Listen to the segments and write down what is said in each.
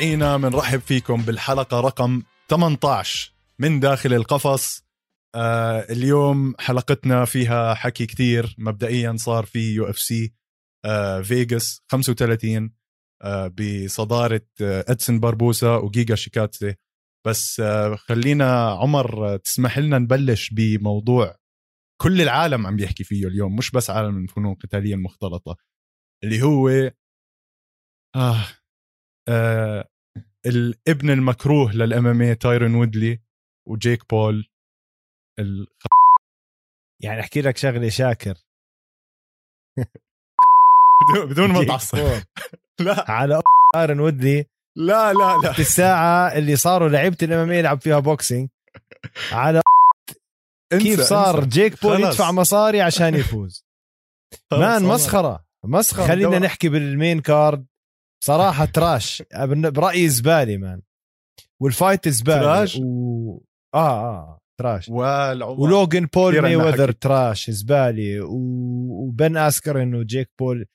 متابعينا بنرحب فيكم بالحلقة رقم 18 من داخل القفص. آه اليوم حلقتنا فيها حكي كتير. مبدئيا صار في UFC آه Vegas 35 آه بصدارة آه ادسن باربوسا وجيجا شيكاتسي. بس آه خلينا عمر آه، تسمح لنا نبلش بموضوع كل العالم عم بيحكي فيه اليوم مش بس عالم الفنون القتالية المختلطة اللي هو آه آه الابن المكروه لل MMA تايرون وودلي وجيك بول ال... يعني أحكي لك شغلة شاكر بدون- ما تعصب. لا على تايرون وودلي لا لا لا في الساعة اللي صاروا لعيبة ال MMA يلعب فيها boxing على كيف صار انسى. جيك بول خلص. يدفع مصاري عشان يفوز مان عمر. مسخرة مسخرة خلينا. نحكي بالمين كارد صراحة تراش. برأيي زباله مان. والفايت زباله تراش؟ و... آه آه تراش. والعمر. ولوجن بول كثير ماي عنا وذر حكي. تراش زباله و... وبن أسكرن وجيك بول.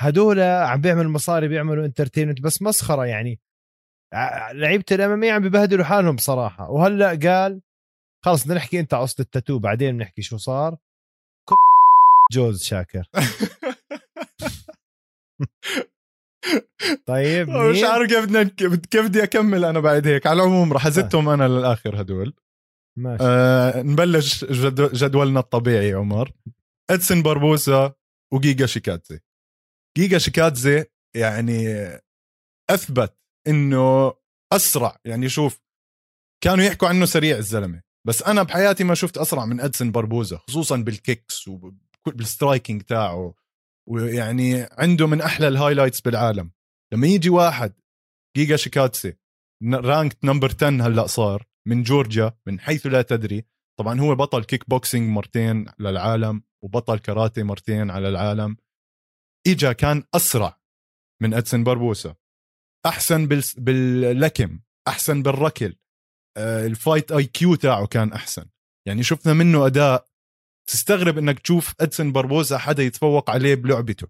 هدول عم بيعملوا مصاري بيعملوا إنترتينمنت بس مسخرة يعني. لعيبة الامامية عم ببهدلوا حالهم بصراحه وهلأ قال خلص بدنا نحكي أنت قصة التاتو بعدين بنحكي شو صار. جوز شاكر. طيب مش؟ عارف كيف بدنا كيف بدي أكمل أنا بعد هيك. على العموم رح ازتهم أنا للآخر هدول. ماشي. آه نبلش جد- جدولنا الطبيعي عمر. ادسن باربوسا وجيجا شيكاتزي جيجا شيكاتزي يعني أثبت إنه أسرع يعني شوف كانوا يحكوا عنه سريع الزلمة. بس أنا بحياتي ما شفت أسرع من ادسن باربوزا خصوصا بال kicks وبال striking تاعه. ويعني عنده من أحلى ال highlights بالعالم. لما يجي واحد جيجا شيكاتسي ranked number 10 هلأ صار من جورجيا من حيث لا تدري. طبعا هو بطل كيك بوكسينج مرتين للعالم وبطل كاراتيه مرتين على العالم. إجا كان أسرع من ادسن باربوسا أحسن بال... باللكم أحسن بالركل. ال fight IQ تاعه كان أحسن. يعني شفنا منه أداء تستغرب إنك تشوف ادسن باربوسا حدا يتفوق عليه بلعبته.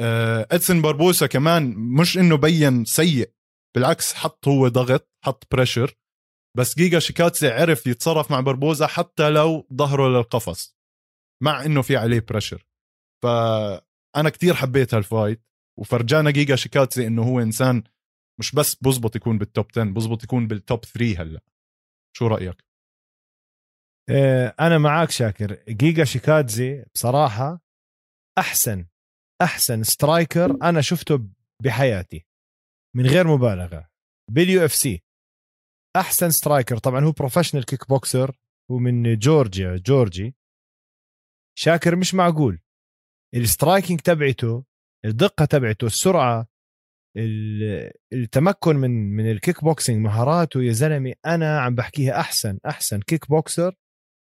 آه، ادسن باربوسا كمان مش إنه بين سيء بالعكس حط هو ضغط حط pressure بس جيجا شيكاتسي عرف يتصرف مع بربوسا حتى لو ظهره للقفص مع إنه في عليه pressure فأنا كتير حبيت هال fight وفرجانا جيجا شيكاتسي إنه هو إنسان مش بس بزبط يكون بال top 10 بزبط يكون بال top 3 هلأ. شو رأيك؟ أنا معاك شاكر. جيجا شيكادزي بصراحة أحسن أحسن striker أنا شفته بحياتي من غير مبالغة. بال UFC. أحسن striker. طبعا هو professional kickboxer هو من جورجيا جورجي. شاكر مش معقول. ال striking تبعته الدقة تبعته السرعة ال- التمكن من من الكيك بوكسينج مهاراته يا زلمة أنا عم بحكيها أحسن أحسن kickboxer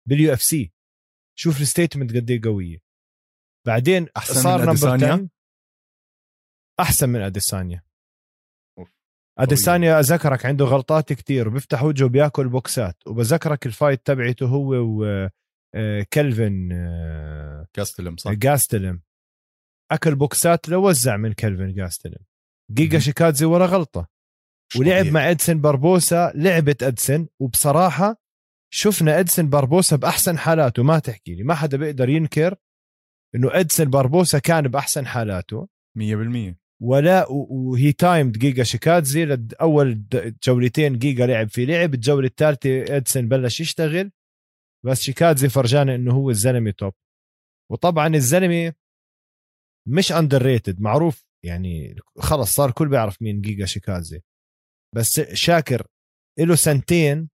بال UFC. شوف ال statement قد إيه قوية. بعدين أحسن صار من number أديسانيا؟ 10 أحسن من أديسانيا. أديسانيا أذكرك عنده غلطات كتير. وبيفتح وجهه بياكل بوكسات. وبذكرك ال fight تبعته هو وكلفن كاستلم صح؟ جاستلم أكل بوكسات لو وزع من كلفن جاستلم جيجا. شيكادزي ورا غلطة. ولعب. مع ادسن باربوسا لعبه ادسن وبصراحة شفنا ادسن باربوسا بأحسن حالاته. ما تحكي لي. ما حدا بيقدر ينكر إنه ادسن باربوسا كان بأحسن حالاته. 100% ولا وهي تايمد جيجا شيكادزي أول جولتين جيجا لعب في لعب. الجولة الثالثة ادسن بلش يشتغل. بس شيكادزي فرجانا إنه هو الزلمة top وطبعا الزلمة مش underrated معروف يعني خلص صار كل بيعرف مين جيجا شيكادزي. بس شاكر له سنتين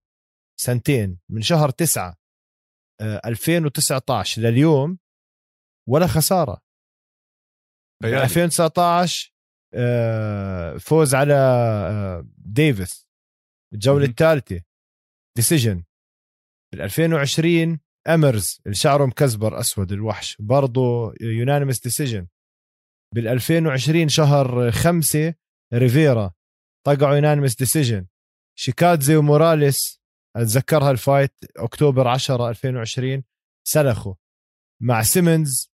سنتين من شهر تسعة آه، 2019 لليوم ولا خسارة. خيالي. 2019 آه، فوز على آه، ديفيس الجولة. الثالثة ديسيجن بال 2020 أمرز اللي شعره مكزبر أسود الوحش. برضه يونانيمس ديسيجن بال 2020 شهر خمسة ريفيرا طقعوا يونانيمس ديسيجن شيكادزي وموراليس أتذكرها الفايت أكتوبر 10 2020 سلخوا مع سيمنز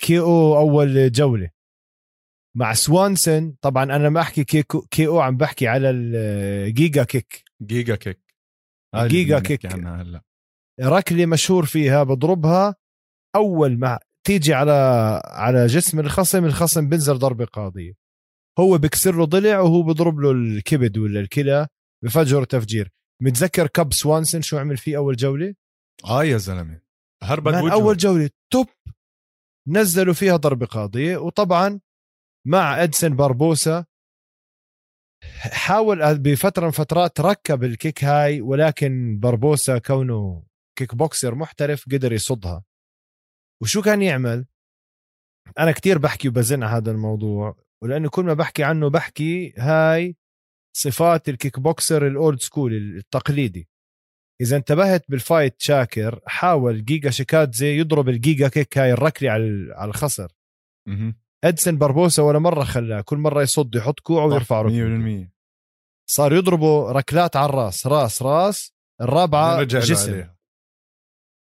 كي أو أول جولة. مع سوانسن طبعا أنا ما أحكي كي KO عم بحكي على الجيجا كيك. جيجا كيك. جيجا كيك. هلأ. ركلة مشهور فيها بضربها أول ما تيجي على على جسم الخصم الخصم بنزل ضربة قاضية. هو بكسر له ضلع وهو بضرب له الكبد ولا الكلى بفجر تفجير. متذكر كاب سوانسن شو عمل فيه أول جولة؟ آه يا زلمة. هربت من وجهه أول جولة top نزلوا فيها ضربة قاضية وطبعا مع ادسن باربوسا حاول بفترة من فترات ركب ال kick هاي ولكن باربوسا كونه kickboxer محترف قدر يصدها. وشو كان يعمل؟ أنا كتير بحكي وبزن على هذا الموضوع ولأنه كل ما بحكي عنه بحكي هاي صفات ال kickboxer ال old school التقليدي إذا انتبهت بال fight شاكر حاول جيجا شيكادزي يضرب ال Giga kick هاي الركلي على على الخصر. ادسن باربوسا ولا مرة خلاه كل مرة يصد يحط كوعه ويرفع ركبته 100% صار يضربوا ركلات على الراس راس راس الرابعة جسم عليها.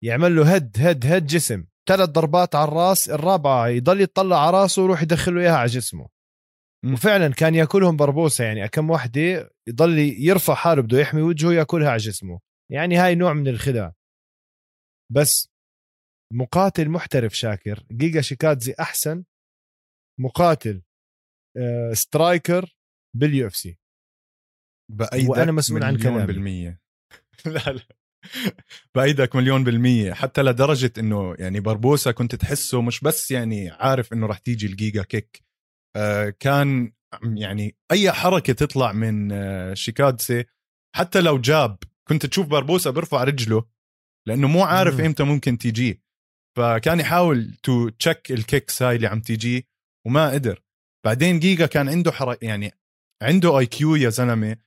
يعمل له هد هد هد جسم ثلاث ضربات على الراس الرابعة يضل يطلع على راسه ويروح يدخل له إياها على جسمه. وفعلا كان يأكلهم بربوسة يعني كم وحدة يضل يرفع حاله بده يحمي وجهه ياكلها على جسمه. يعني هاي نوع من الخداع. بس مقاتل محترف شاكر جيجا شيكادزي أحسن مقاتل آه، striker بال UFC. بأيدك وأنا مسؤول عن كلامي. بالمية. لا لا. بأيدك مليون بالمية. حتى لدرجة إنه يعني بربوسا كنت تحسه مش بس يعني عارف إنه رح تيجي ال Giga kick كان يعني أي حركة تطلع من آه شيكادسي حتى لو jab كنت تشوف بربوسا بيرفع رجله لأنه مو عارف. إمتى ممكن تيجي فكان يحاول to check ال kicks هاي اللي عم تيجي وما قدر. بعدين جيجا كان عنده حركة يعني عنده IQ يا زلمة.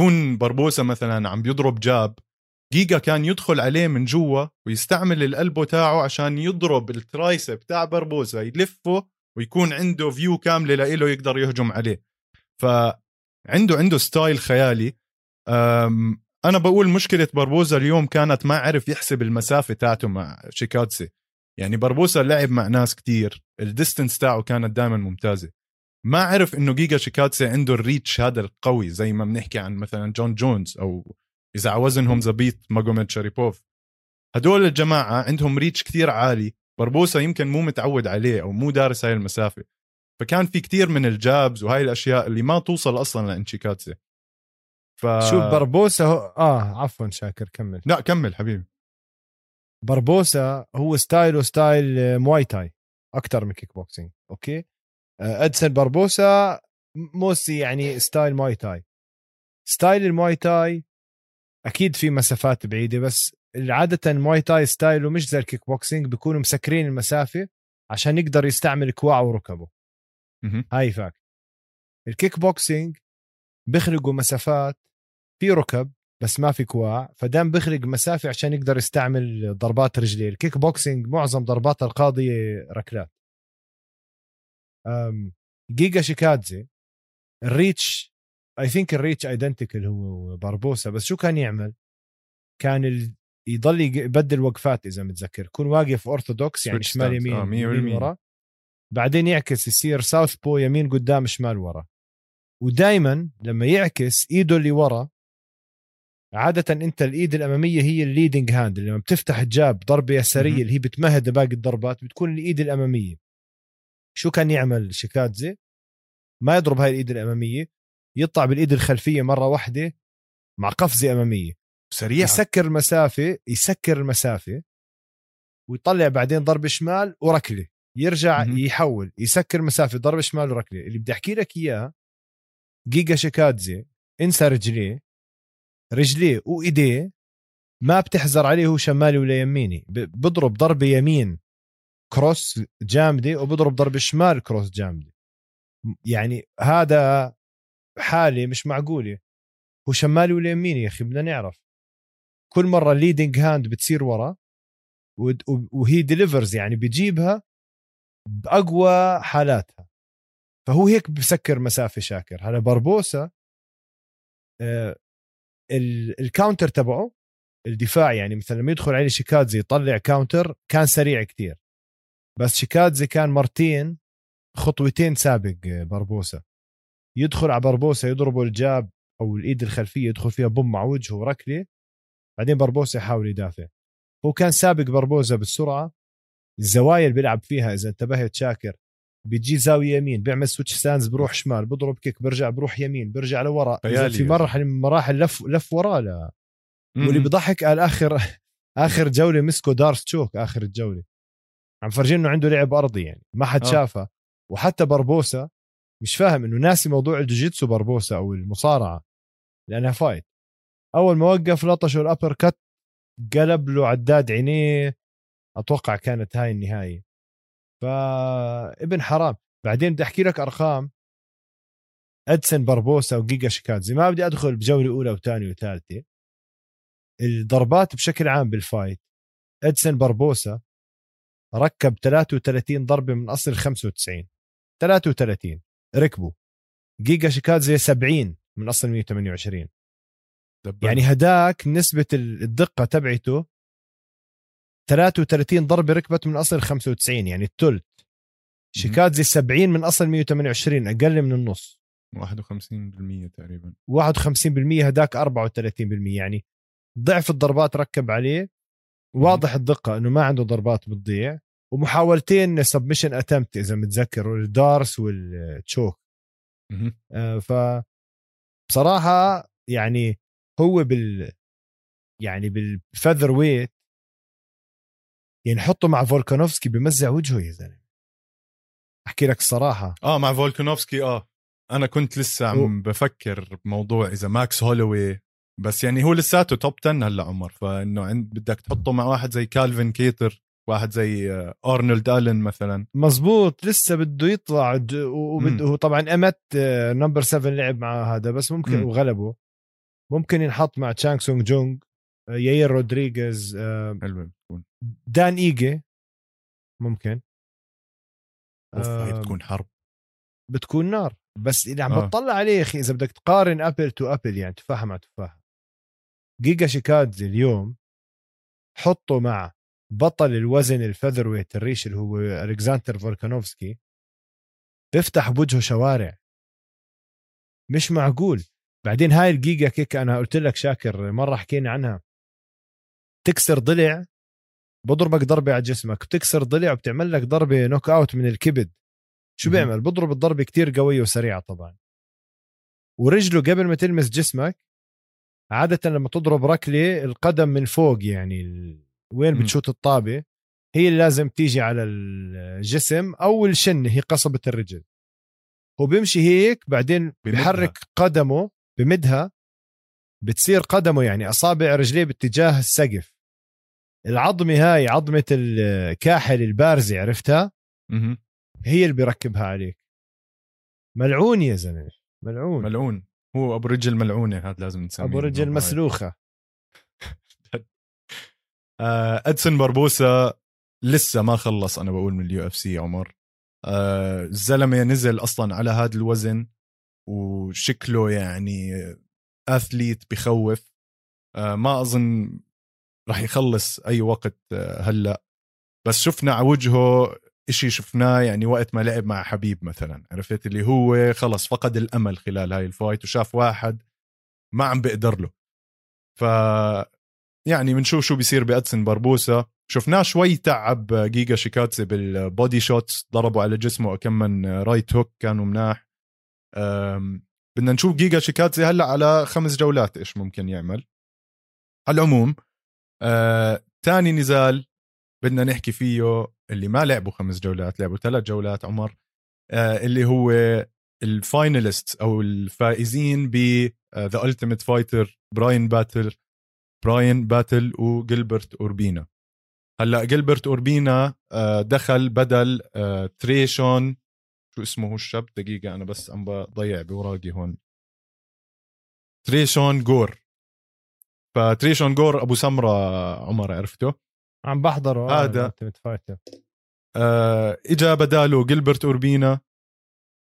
يكون بربوسا مثلا عم بيضرب jab جيجا كان يدخل عليه من جوا ويستعمل ال elbow تاعه عشان يضرب ال tricep تاع بربوسا يلفه ويكون عنده view كاملة لإله يقدر يهجم عليه. فعنده عنده style خيالي. أنا بقول مشكلة بربوسا اليوم كانت ما عرف يحسب المسافة تاعته مع شيكاتسي يعني بربوسا لعب مع ناس كتير ال distance تاعه كانت دائما ممتازة. ما عرف إنه جيجا شيكاتسي عنده ال reach هذا القوي زي ما بنحكي عن مثلا جون جونز أو إذا على وزنهم زابيت ماجوميد شاريبوف. هدول الجماعة عندهم reach كتير عالي بربوسا يمكن مو متعود عليه أو مو دارس هاي المسافة. فكان في كتير من ال jabs وهاي الأشياء اللي ما توصل أصلا لشيكاتسي. ف شوف بربوسا هو... آه عفوا شاكر كمل. لا كمل حبيبي. بربوسا هو style ه style آه، Muay Thai أكثر من kickboxing okay؟ آه، ادسن بربوسا موسي يعني style Muay Thai. style ال Muay Thai أكيد في مسافات بعيدة بس عادة ال Muay Thai style ه مش زي الكيك بوكسينج بيكونوا مسكرين المسافة عشان يقدر يستعمل كواعه وركبه. هاي fact ال kickboxing بيخرجوا مسافات في ركب بس ما في كواع قدام بيخرج مسافة عشان يقدر يستعمل ضربات رجليه. الكيك بوكسينج معظم ضرباتها القاضية ركلات. جيجا شيكادزي ال reach I think ال reach identical هو باربوسا بس شو كان يعمل؟ كان ال... يضل يبدل وقفات إذا متذكر يكون واقف اورثودوكس يعني شمال. يمين آه، يمين. ورا بعدين يعكس يصير southpaw يمين قدام شمال ورا ودائما لما يعكس إيده اللي ورا عادة أنت الإيد الأمامية هي ال leading hand لما بتفتح ال jab ضربة يسارية. اللي هي بتمهد باقي الضربات بتكون الإيد الأمامية شو كان يعمل شيكادزي ما يضرب هاي الإيد الأمامية يطلع بالإيد الخلفية مرة واحدة مع قفزة أمامية سريع. يسكر المسافة يسكر المسافة ويطلع بعدين ضربة شمال وركلة. يرجع مهم. يحول يسكر مسافة ضربة شمال وركلة. اللي بدي أحكي لك إياه جيجا شيكادزي انسى رجليه. رجليه وإيديه ما بتحزر عليه هو شمالي ولا يميني. بضرب ضربة يمين كروس جامدة وبضرب ضربة شمال كروس جامدة. يعني هذا حالة مش معقولة. هو شمالي ولا يميني يا أخي؟ بدنا نعرف. كل مرة ال leading hand بتصير ورا وهي delivers يعني بيجيبها بأقوى حالاتها. فهو هيك بسكر مسافة شاكر. هلا بربوسا آه، ال- ال counter تبعه الدفاع يعني مثلا لما يدخل عليه شيكادزي يطلع counter كان سريع كتير. بس شيكادزي كان مرتين خطوتين سابق بربوسا يدخل على بربوسا يضربه ال jab أو الإيد الخلفية يدخل فيها boom مع وجهه ركله بعدين بربوسا يحاول يدافع. هو كان سابق بربوزا بالسرعة. الزوايا اللي بيلعب فيها إذا انتبهت شاكر بيجي زاوية يمين بيعمل switch stance بروح شمال بضرب kick برجع بروح يمين برجع لورا. في مرحله من مراحل لف لف وراه لا. واللي بضحك قال اخر آخر جولة مسكو D'Arce choke آخر الجولة. عم فرجينا إنه عنده لعب أرضي يعني ما حد آه. شافه. وحتى بربوسا مش فاهم إنه ناسي موضوع الجوجيتسو بربوسا أو المصارعة. لأنها fight أول ما وقف لطشه ال uppercut قلب له عداد عينيه. أتوقع كانت هاي النهاية. فابن حرام. بعدين بدي أحكي لك أرقام. أدسن بربوسا وجيجا شيكادزي. ما بدي أدخل بجولة أولى وثانية وثالثة. الضربات بشكل عام بال fight. أدسن بربوسا ركب 33 ضربة من أصل 95 33 ركبوا. جيجا شيكادزي 70 من أصل 128 double. يعني هداك نسبة الدقة تبعته 33 ضربه ركبت من أصل 95 يعني الثلث شيكادزي 70 من أصل 128 أقل من النص. 51% تقريبا. 51% هداك 34% يعني ضعف الضربات ركب عليه. واضح الدقة إنه ما عنده ضربات بتضيع. ومحاولتين submission attempt إذا متذكر ال D'Arce وال choke. آه ف بصراحة يعني هو بال يعني بال featherweight يعني حطه مع فولكانوفسكي بمزع وجهه يا زلمة. أحكي لك الصراحة. آه مع فولكانوفسكي آه. أنا كنت لسه عم. بفكر بموضوع إذا ماكس هولوي بس يعني هو لساته top 10 هلأ عمر. فإنه عند بدك تحطه مع واحد زي كالفين كيتر واحد زي أرنولد آلن مثلا. مزبوط لسه بده يطلع وبده طبعا أمت number 7 لعب مع هذا بس ممكن م. وغلبه. ممكن ينحط مع تشانغ سونغ جونغ ياير رودريغيز حلو دان إيجي ممكن. اوف هي بتكون حرب. بتكون نار. بس اللي عم آه. بتطلع عليه يا أخي إذا بدك تقارن apple to apple يعني تفاحه مع تفاحه جيجا شيكادزي اليوم حطه مع بطل الوزن ال featherweight الريش اللي هو ألكساندر فولكانوفسكي بيفتح بوجهه شوارع. مش معقول. بعدين هاي ال Giga kick أنا قلت لك شاكر مرة حكينا عنها. تكسر ضلع بضربك ضربة على جسمك بتكسر ضلع وبتعمل لك ضربة knockout من الكبد. شو بيعمل؟ بضرب الضربة كتير قوية وسريعة طبعا. ورجله قبل ما تلمس جسمك عادة لما تضرب ركلة القدم من فوق يعني وين بتشوت الطابة هي اللي لازم تيجي على الجسم أو ال shin هي قصبة الرجل. هو بيمشي هيك بعدين بيحرك قدمه بمدها بتصير قدمه يعني أصابع رجليه باتجاه السقف. العظمة هاي عظمة الكاحل البارزة عرفتها؟ هي اللي بيركبها عليك. ملعون يا زلمة ملعون. ملعون. هو أبو رجل ملعونة هذا لازم نسميه أبو رجل مسلوخة. آه، إدسون باربوسا لسه ما خلص أنا بقول من ال UFC عمر. آه، الزلمة نزل أصلا على هذا الوزن. وشكله يعني athlete بخوف آه، ما أظن راح يخلص أي وقت هلأ. بس شفنا على وجهه إشي شفناه يعني وقت ما لعب مع حبيب مثلا عرفت؟ اللي هو خلص فقد الأمل خلال هاي ال fight وشاف واحد ما عم بقدر له. ف يعني بنشوف شو بيصير بأدسن باربوسا. شفناه شوي تعب جيجا شيكاتسي بال body shots ضربوا على جسمه كم من right hook كانوا مناح. بدنا نشوف جيجا شيكادزي هلأ على خمس جولات إيش ممكن يعمل. على العموم آه، تاني نزال بدنا نحكي فيه اللي ما لعبوا خمس جولات لعبوا ثلاث جولات عمر آه، اللي هو ال finalist أو الفائزين ب The Ultimate Fighter براين باتل براين باتل وجلبرت أوربينا. هلأ جلبرت أوربينا آه، دخل بدل آه، تريشون شو اسمه هو الشاب؟ دقيقة أنا بس عم بضيع بوراقي هون. تريشون جور. فتريشون جور أبو سمرة عمر عرفته؟ عم بحضره هذا. آه اجى بداله جلبرت أوربينا.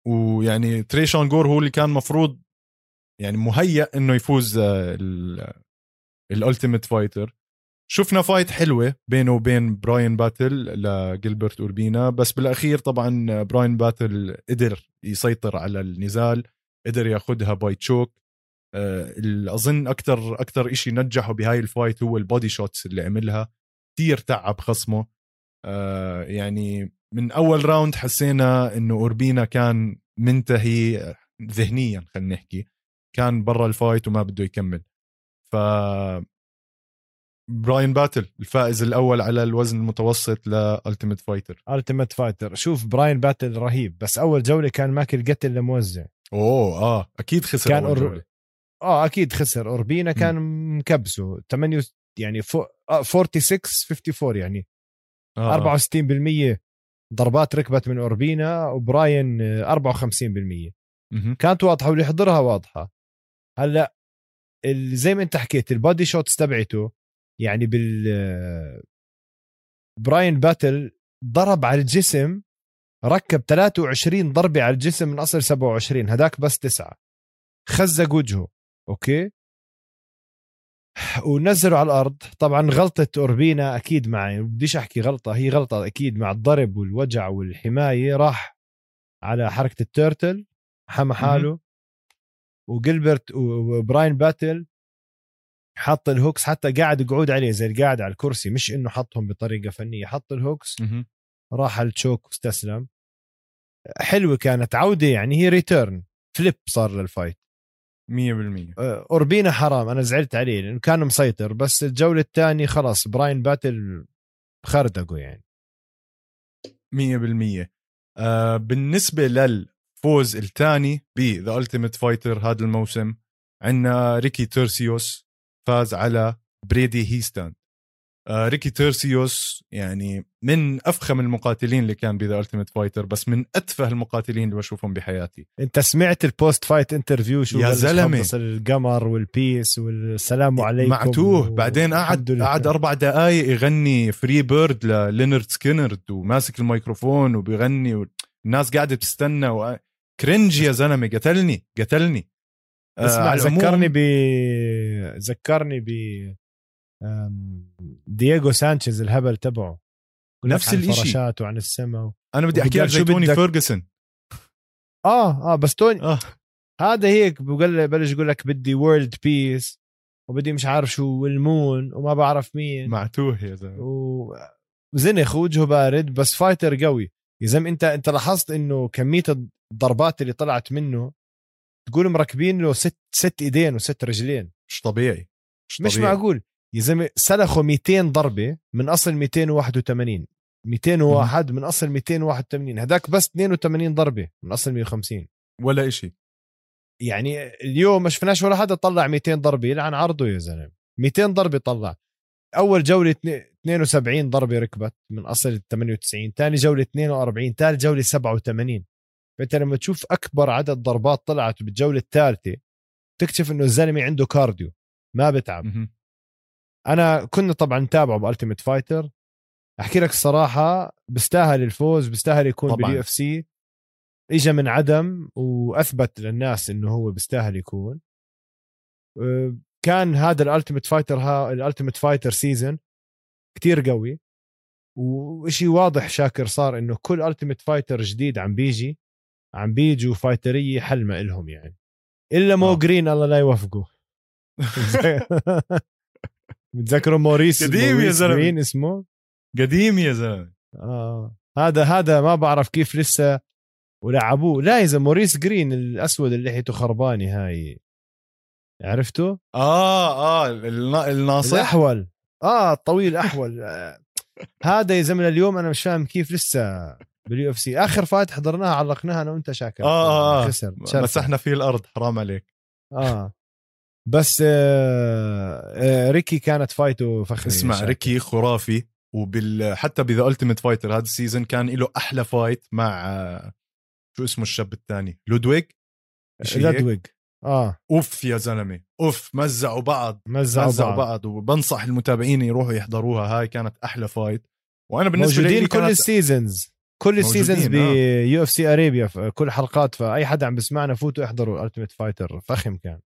ويعني تريشون جور هو اللي كان مفروض يعني مهيأ إنه يفوز ال Ultimate Fighter شفنا fight حلوة بينه وبين براين باتل لجيلبرت أوربينا بس بالأخير طبعا براين باتل قدر يسيطر على النزال قدر ياخذها by choke آه، اظن أكثر أكثر شيء نجحه بهاي ال fight هو ال body shots اللي عملها. كثير تعب خصمه. آه، يعني من أول round حسينا إنه أوربينا كان منتهي ذهنيا خلينا نحكي. كان برا ال fight وما بده يكمل. ف براين باتل الفائز الأول على الوزن المتوسط ل Ultimate Fighter Ultimate Fighter شوف براين باتل رهيب بس أول جولة كان ماكل قتل لموزع. أوه آه أكيد خسر كان أور... جولة. آه أكيد خسر. أوربينا كان مكبسه. 8 يعني فو... آه 46 54 يعني. آه. 64% ضربات ركبت من أوربينا وبراين 54% كانت واضحة واللي يحضرها واضحة. هلأ زي ما أنت حكيت ال body shots تبعته يعني بال براين باتل ضرب على الجسم ركب 23 ضربة على الجسم من اصل 27 هداك بس تسعة. خزق وجهه أوكي؟ ونزلوا على الأرض. طبعا غلطة أوربينا أكيد معي بديش أحكي غلطة هي غلطة أكيد مع الضرب والوجع والحماية راح على حركة ال turtle حمى حاله. وجلبرت وبراين باتل حط ال hooks حتى قاعد قعود عليه زي القاعد على الكرسي مش إنه حطهم بطريقة فنية. حط ال hooks راح ال choke واستسلم. حلوة كانت عودة يعني هي return flip صار لل fight 100% آه، أوربينا حرام أنا زعلت عليه لأنه كان مسيطر بس الجولة الثانية خلاص براين باتل خردقه يعني. 100% آه بالنسبة للفوز الثاني ب The Ultimate Fighter هذا الموسم عندنا ريكي تيرسيوس. فاز على بريدي هيستاند آه ريكي تيرسيوس يعني من أفخم المقاتلين اللي كان ب The Ultimate Fighter بس من أتفه المقاتلين اللي بشوفهم بحياتي. أنت سمعت ال post fight interview شو يا زلمة. القمر وال peace والسلام عليكم معتوه. و... بعدين قعد قعد أربع دقائق يغني Free Bird للينرد سكينرد وماسك الميكروفون وبيغني والناس قاعدة بتستنى و... cringe يا زلمة. قتلني قتلني. اسمع آه ذكرني ب ذكرني ب دييغو سانشيز الهبل تبعه. نفس الشيء فراشات وعن السماء و... أنا بدي أحكي لك زي توني بدك... فيرجسون آه آه بس توني آه. هذا هيك بقول بلش يقول لك بدي world peace وبدي مش عارف شو وال moon وما بعرف مين. معتوه يا زلمة. و... زنخ وجهه بارد بس fighter قوي. يا زلمة أنت أنت لاحظت إنه كمية الضربات اللي طلعت منه تقول مركبين له ست ست ايدين وست رجلين. مش طبيعي. مش, مش طبيعي. معقول. يا زلمة سلخوا 200 ضربة من أصل 281 201 من أصل 281 هداك بس 82 ضربة من أصل 150 ولا إشي. يعني اليوم ما شفناش ولا حدا طلع 200 ضربة يلعن عرضه يا زلمة. 200 ضربة طلع. أول جولة 72 ضربة ركبت من أصل 98 ثاني جولة 42 ثالث جولة 87 فأنت لما تشوف أكبر عدد ضربات طلعت بالجولة الثالثة تكتشف إنه الزلمة عنده cardio ما بتعب. أنا كنا طبعا نتابعه ب Ultimate Fighter. أحكي لك الصراحة بيستاهل الفوز بيستاهل يكون بال UFC. اجى من عدم وأثبت للناس إنه هو بيستاهل يكون. أه، كان هذا ال Ultimate Fighter ها ال Ultimate Fighter season كتير قوي. وشيء واضح شاكر صار إنه كل Ultimate Fighter جديد عم بيجي. عم بيجوا فايترية حلمة إلهم يعني. إلا مو آه. جرين الله لا يوفقه. بتذكروا موريس قديم يا زلمة. جرين اسمه؟ قديم يا زلمة. آه. هذا هذا ما بعرف كيف لسه ولعبوه. لا اذا موريس جرين الأسود اللي لحيته خرباني هاي. عرفته؟ آه آه الناصح؟ الأحول. آه الطويل احول هذا يا زلمة اليوم أنا مش فاهم كيف لسه بال UFC. آخر fight حضرناها علقناها أنا وأنت شاكر. آه آه, آه. خسر مسحنا فيه الأرض حرام عليك. آه. بس آه آه ريكي كانت fight ه فخمه اسمع ريكي خرافي وبال حتى ب The Ultimate Fighter هذا ال season كان له أحلى fight مع آه شو اسمه الشاب الثاني؟ لودويج؟ لودويج. آه. أوف يا زلمة. أوف مزعوا بعض. مزعوا, مزعوا بعض. بعض وبنصح المتابعين يروحوا يحضروها. هاي كانت أحلى fight. وأنا بالنسبة لي كل ال seasons كل ال seasons ب UFC Arabia كل حلقات فأي حدا عم بسمعنا فوتوا احضروا Ultimate Fighter فخم كان.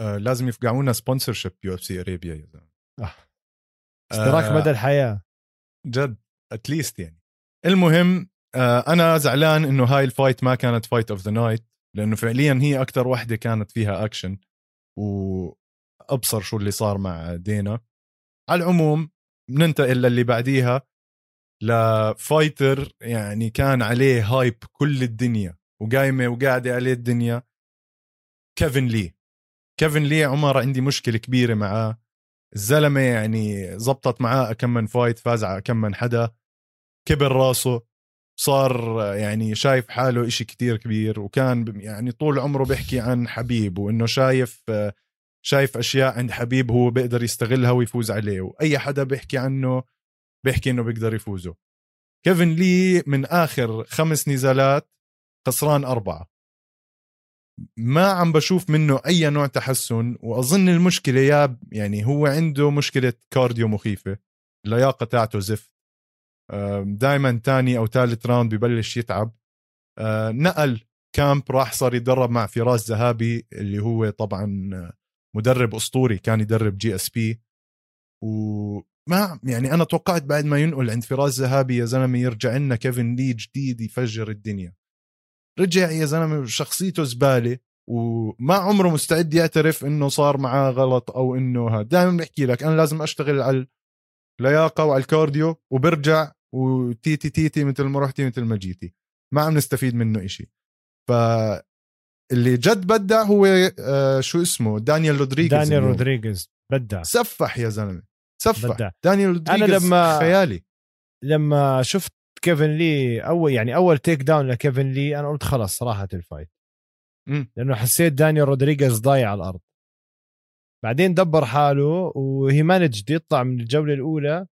آه لازم يفقعونا sponsorship U FC Arabia يا زلمة. آه. اشتراك آه، مدى الحياة. جد at least يعني. المهم آه أنا زعلان إنه هاي ال fight ما كانت fight of the night لأنه فعليا هي أكثر وحدة كانت فيها اكشن وأبصر شو اللي صار مع دينا. على العموم بننتقل للي بعديها. ل fighter يعني كان عليه hype كل الدنيا وقايمة وقاعدة عليه الدنيا. كيفن لي. كيفن لي عمر عندي مشكلة كبيرة معاه. الزلمة يعني زبطت معاه كم من fight فاز على كم من حدا. كبر راسه. صار يعني شايف حاله إشي كتير كبير وكان يعني طول عمره بيحكي عن حبيب وإنه شايف شايف أشياء عند حبيب هو بيقدر يستغلها ويفوز عليه. وأي حدا بيحكي عنه بيحكي إنه بيقدر يفوزه. كيفن لي من آخر خمس نزالات خسران أربعة. ما عم بشوف منه أي نوع تحسن وأظن المشكلة يا يعني هو عنده مشكلة كارديو مخيفة. اللياقة تاعته زفت. دائما تاني أو ثالث round ببلش يتعب. آه، نقل camp راح صار يدرب مع فراس ذهابي اللي هو طبعا مدرب أسطوري كان يدرب GSP. وما يعني أنا توقعت بعد ما ينقل عند فراس ذهابي يا زلمة يرجع لنا كيفن لي جديد يفجر الدنيا. رجع يا زلمة شخصيته زبالة وما عمره مستعد يعترف إنه صار معاه غلط أو إنه هذا دائما بحكي لك أنا لازم أشتغل على اللياقة وعلى ال cardio وبرجع وتيتي تيتي مثل ما رحتي مثل ما جيتي. ما عم نستفيد منه إشي. ف اللي جد بدع هو آه شو اسمه؟ دانيال رودريغيز دانيال رودريغيز بدع سفح يا زلمة. سفح بدع. دانيال أنا لما خيالي. لما شفت كيفن لي اول يعني أول takedown لكيفن لي أنا قلت خلص راحت ال fight. لأنه حسيت دانيال رودريغيز ضايع على الأرض. بعدين دبر حاله وهو managed يطلع من الجولة الأولى.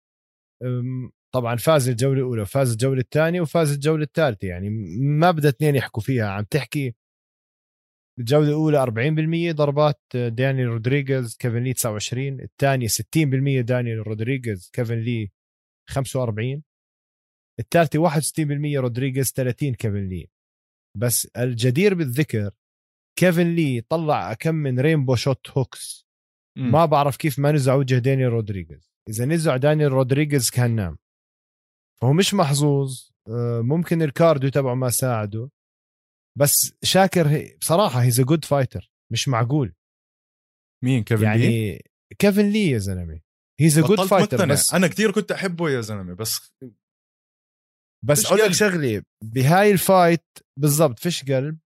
طبعا فاز الجولة الأولى وفاز الجولة الثانية وفاز الجولة الثالثة. يعني ما بدها اثنين يحكوا فيها. عم تحكي الجولة الأولى 40% ضربات دانيال رودريغيز كيفن لي 29 الثانية 60% دانيال رودريغيز كيفن لي 45 الثالثة 61% رودريغيز 30 كيفن لي. بس الجدير بالذكر كيفن لي طلع كم من rainbow shot hooks. ما بعرف كيف ما نزع وجه دانيال رودريغيز. إذا نزع دانيال رودريغيز كان نام. فهو مش محظوظ آه، ممكن ال cardio تبعه ما ساعده. بس شاكر بصراحة he's good fighter مش معقول. مين؟ كيفن يعني لي؟ كيفن لي يا زلمة. he's good fighter بس أنا كثير كنت أحبه يا زلمة بس بس أقول لك شغلة بهاي ال fight بالضبط فيش قلب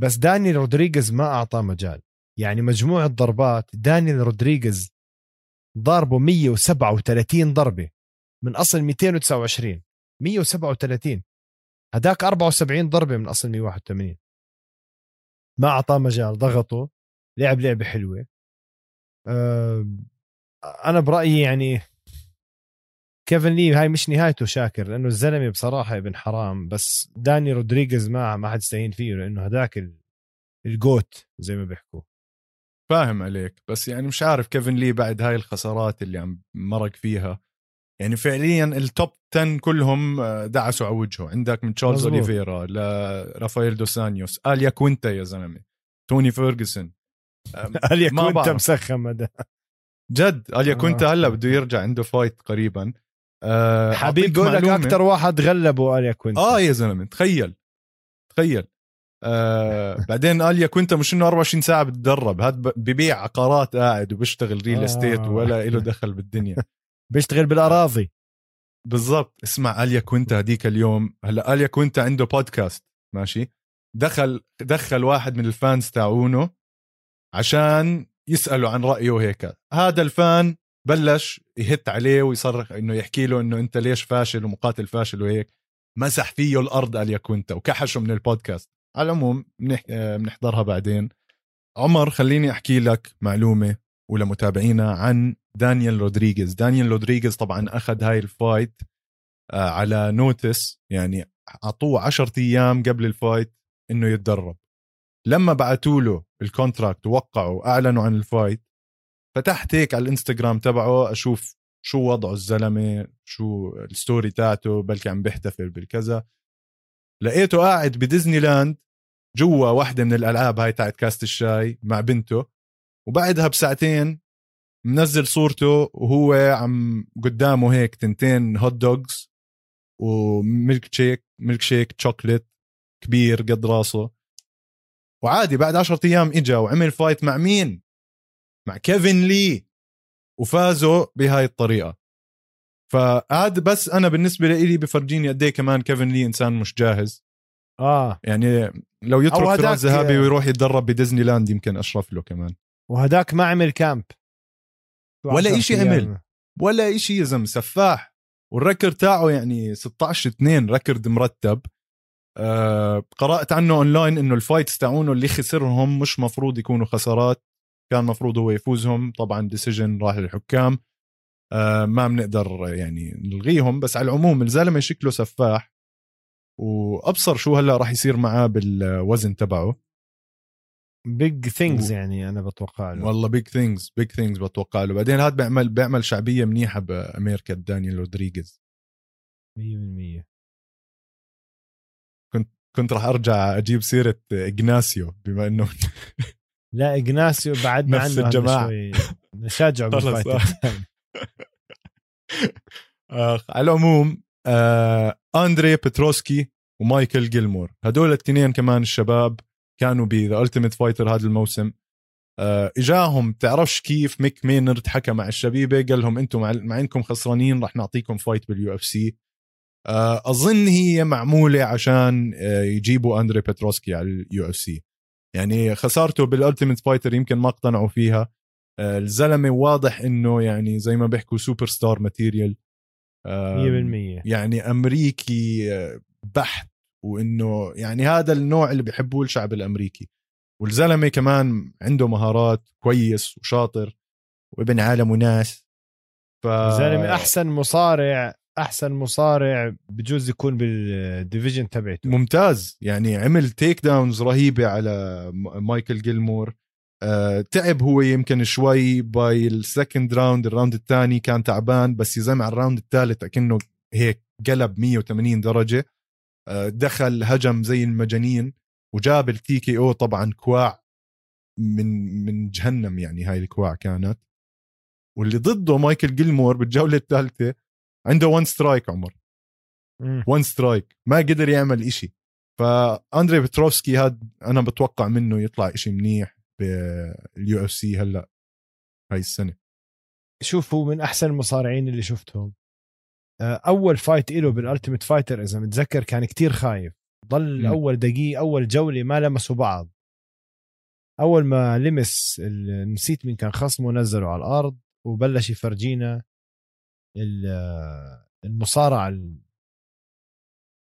بس دانيال رودريغيز ما أعطاه مجال. يعني مجموعه ضربات دانيال رودريغيز ضاربه 137 ضربة من أصل 229 137 هداك 74 ضربة من أصل 181 ما أعطاه مجال ضغطه لعب لعبة حلوة. أنا برأيي يعني كيفن لي هاي مش نهايته شاكر لأنه الزلمة بصراحة ابن حرام بس داني رودريغيز ما ما حد يستهين فيه لأنه هداك ال goat زي ما بيحكوا. فاهم عليك بس يعني مش عارف كيفن لي بعد هاي الخسارات اللي عم مرق فيها. يعني فعليا ال top 10 كلهم آه، دعسوا على وجهه. عندك من تشارلز أوليفيرا لرافائيل دوس أنيوس آل ياكوينتا يا زلمة. توني فيرجسون. آل ياكوينتا مسخم هذا. جد آل ياكوينتا هلا بده يرجع عنده fight قريبا. أه حبيب بقول لك أكثر واحد غلبه آليا كوينتا. آه يا زلمة تخيل. تخيل. آه بعدين آل ياكوينتا مش إنه 24 ساعة بتدرب. هاد ببيع عقارات قاعد وبيشتغل real estate آه. ولا له دخل بالدنيا. بيشتغل بالأراضي. بالضبط. اسمع آل ياكوينتا هديك اليوم. هلأ آل ياكوينتا عنده بودكاست ماشي؟ دخل دخل واحد من ال fans تاعونه عشان يسأله عن رأيه وهيك. هذا ال fan بلش يهت عليه ويصرخ إنه يحكي له إنه أنت ليش فاشل ومقاتل فاشل وهيك. مسح فيه الأرض آل ياكوينتا وكحشه من البودكاست. على العموم بنحضرها بعدين. عمر خليني أحكي لك معلومة. ولمتابعينا عن دانيال رودريغيز. دانيال رودريغيز طبعا أخذ هاي ال fight آه، على notice يعني أعطوه 10 أيام قبل ال fight إنه يتدرب. لما بعثوا له ال contract ووقعوا اعلنوا عن ال fight فتحت هيك على الإنستغرام تبعه أشوف شو وضعه الزلمة شو ال story تاعته بلكي عم بيحتفل بالكذا. لقيته قاعد بديزني لاند جوا واحدة من الألعاب هاي تاعت كاست الشاي مع بنته. وبعدها بساعتين منزل صورته وهو عم قدامه هيك تنتين hot dogs و milkshake milkshake chocolate كبير قد راسه. وعادي بعد عشرة أيام إجا وعمل fight مع مين؟ مع كيفن لي. وفازوا بهاي الطريقة. فهذا بس أنا بالنسبة لي بفرجيني قد إيه كمان كيفن لي إنسان مش جاهز. آه. يعني لو يترك فراس ذهابي ويروح يتدرب بديزني لاند يمكن أشرف له كمان. وهداك ما عمل camp. ولا إشي. عمل. ولا إشي يا زلمة سفاح. وال record تاعه يعني 16 2 record مرتب. آه قرأت عنه أونلاين إنه ال fights تاعونه اللي خسرهم مش مفروض يكونوا خسارات. كان مفروض هو يفوزهم. طبعا decision راح للحكام. آه ما بنقدر يعني نلغيهم. بس على العموم الزلمة شكله سفاح. وأبصر شو هلأ راح يصير معاه بالوزن تبعه. big things يعني أنا بتوقع له. والله big things big things بتوقع له. بعدين هذا بيعمل بيعمل شعبية منيحة بامريكا دانيال رودريغيز. 100% كنت راح أرجع أجيب سيرة إجناسيو بما إنه لا إجناسيو بعدنا نفس عنه. الجماعة. شوي. نشجعه بال fight. آه على العموم آه أندري بتروسكي ومايكل جيلمور. هدول الاثنين كمان الشباب. كانوا ب The Ultimate Fighter هذا الموسم. آه إجاهم تعرفش كيف ميك مينرد حكى مع الشبيبة قال لهم أنتم مع, مع إنكم خسرانين راح نعطيكم فايت بال UFC آه أظن هي معمولة عشان آه يجيبوا أندري بتروسكي على ال UFC يعني خسارته بال Ultimate Fighter يمكن ما اقتنعوا فيها. آه الزلمة واضح إنه يعني زي ما بيحكوا superstar material 100% يعني أمريكي بحت وإنه يعني هذا النوع اللي بيحبوه الشعب الأمريكي. والزلمة كمان عنده مهارات كويس وشاطر وابن عالم وناس. ف زلمه أحسن مصارع أحسن مصارع بجوز يكون بال division تبعته. ممتاز. يعني عمل takedowns رهيبة على مايكل جيلمور. آه، تعب هو يمكن شوي بال second round ال round الثاني كان تعبان بس يا زلمه على ال round الثالث أكنه هيك قلب 180 درجة. دخل هجم زي المجانين وجاب ال TKO طبعا كواع من من جهنم يعني هاي الكواع كانت. واللي ضده مايكل جيلمور بالجولة الثالثة عنده one strike عمر. one strike ما قدر يعمل إشي. فأندري بتروفسكي هاد أنا بتوقع منه يطلع إشي منيح بال UFC هلأ هاي السنة. شوف هو من أحسن المصارعين اللي شفتهم. آه، أول fight له بال Ultimate Fighter إذا متذكر كان كتير خايف. ضل مم. أول دقيقة أول جولة ما لمسوا بعض. أول ما لمس نسيت مين كان خصمه نزله على الأرض وبلش يفرجينا آه، المصارعة ال-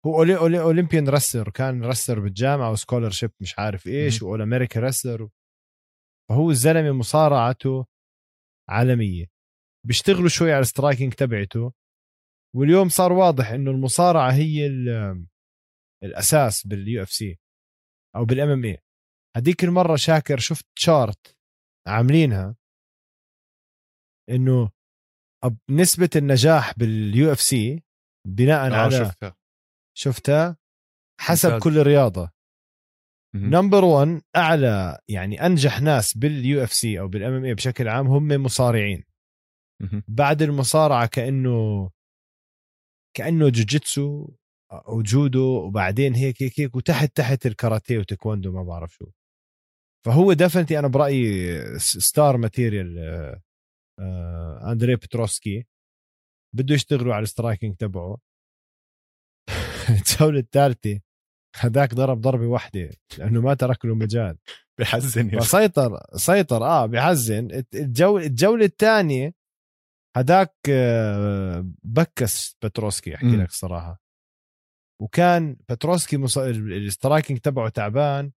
هو Oly Oly Olympian wrestler كان wrestler بالجامعة و scholarship مش عارف إيش و All America wrestler. فهو الزلمة مصارعته عالمية. بيشتغلوا شوي على ال striking تبعته. واليوم صار واضح إنه المصارعة هي ال- الأساس بال UFC أو بال MMA هذيك المرة شاكر شفت chart عاملينها إنه نسبة النجاح بال UFC بناء آه على شفتها شفتها حسب ممتاز. كل رياضه. number 1 أعلى يعني أنجح ناس بال UFC أو بال MMA بشكل عام هم مصارعين. بعد المصارعة كأنه كأنه جوجيتسو أو جودو وبعدين هيك هيك هيك وتحت تحت الكاراتيه وتايكوندو ما بعرف شو. فهو definitely أنا برأيي star material اندري بتروسكي. بده يشتغلوا على ال striking تبعه. الجولة الثالثة هذاك ضرب ضربة واحدة لأنه ما ترك له مجال بحزن يا أخي. فسيطر سيطر آه بحزن. الجوله الجولة الثانية هداك آه، بكس بتروسكي أحكي مم. لك صراحة وكان بتروسكي مص... ال- ال striking تبعه تعبان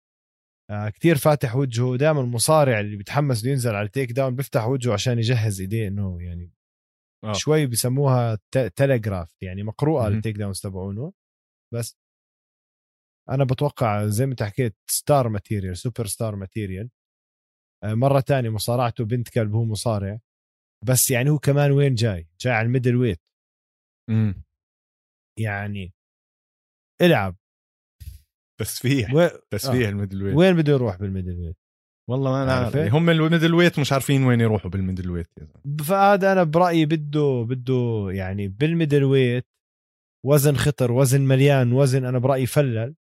آه كتير فاتح وجهه دائما المصارع اللي بيتحمس بده ينزل على ال takedown بيفتح وجهه عشان يجهز إيديه إنه يعني آه. شوي بسموها telegraph يعني مقروءة. ال takedowns تبعونه بس أنا بتوقع زي ما أنت حكيت star material superstar material مرة تانية مصارعته بنت كلب هو مصارع بس يعني هو كمان وين جاي؟ جاي على ال middleweight. مم. يعني العب. تسفيح. وين, تسفيح ال middleweight. وين بده يروح بال middleweight؟ والله ما أنا عارف عرفت؟ هم ال middleweight مش عارفين وين يروحوا بال middleweight. فهذا أنا برأيي بده بده يعني بال middleweight وزن خطر وزن مليان وزن أنا برأيي full.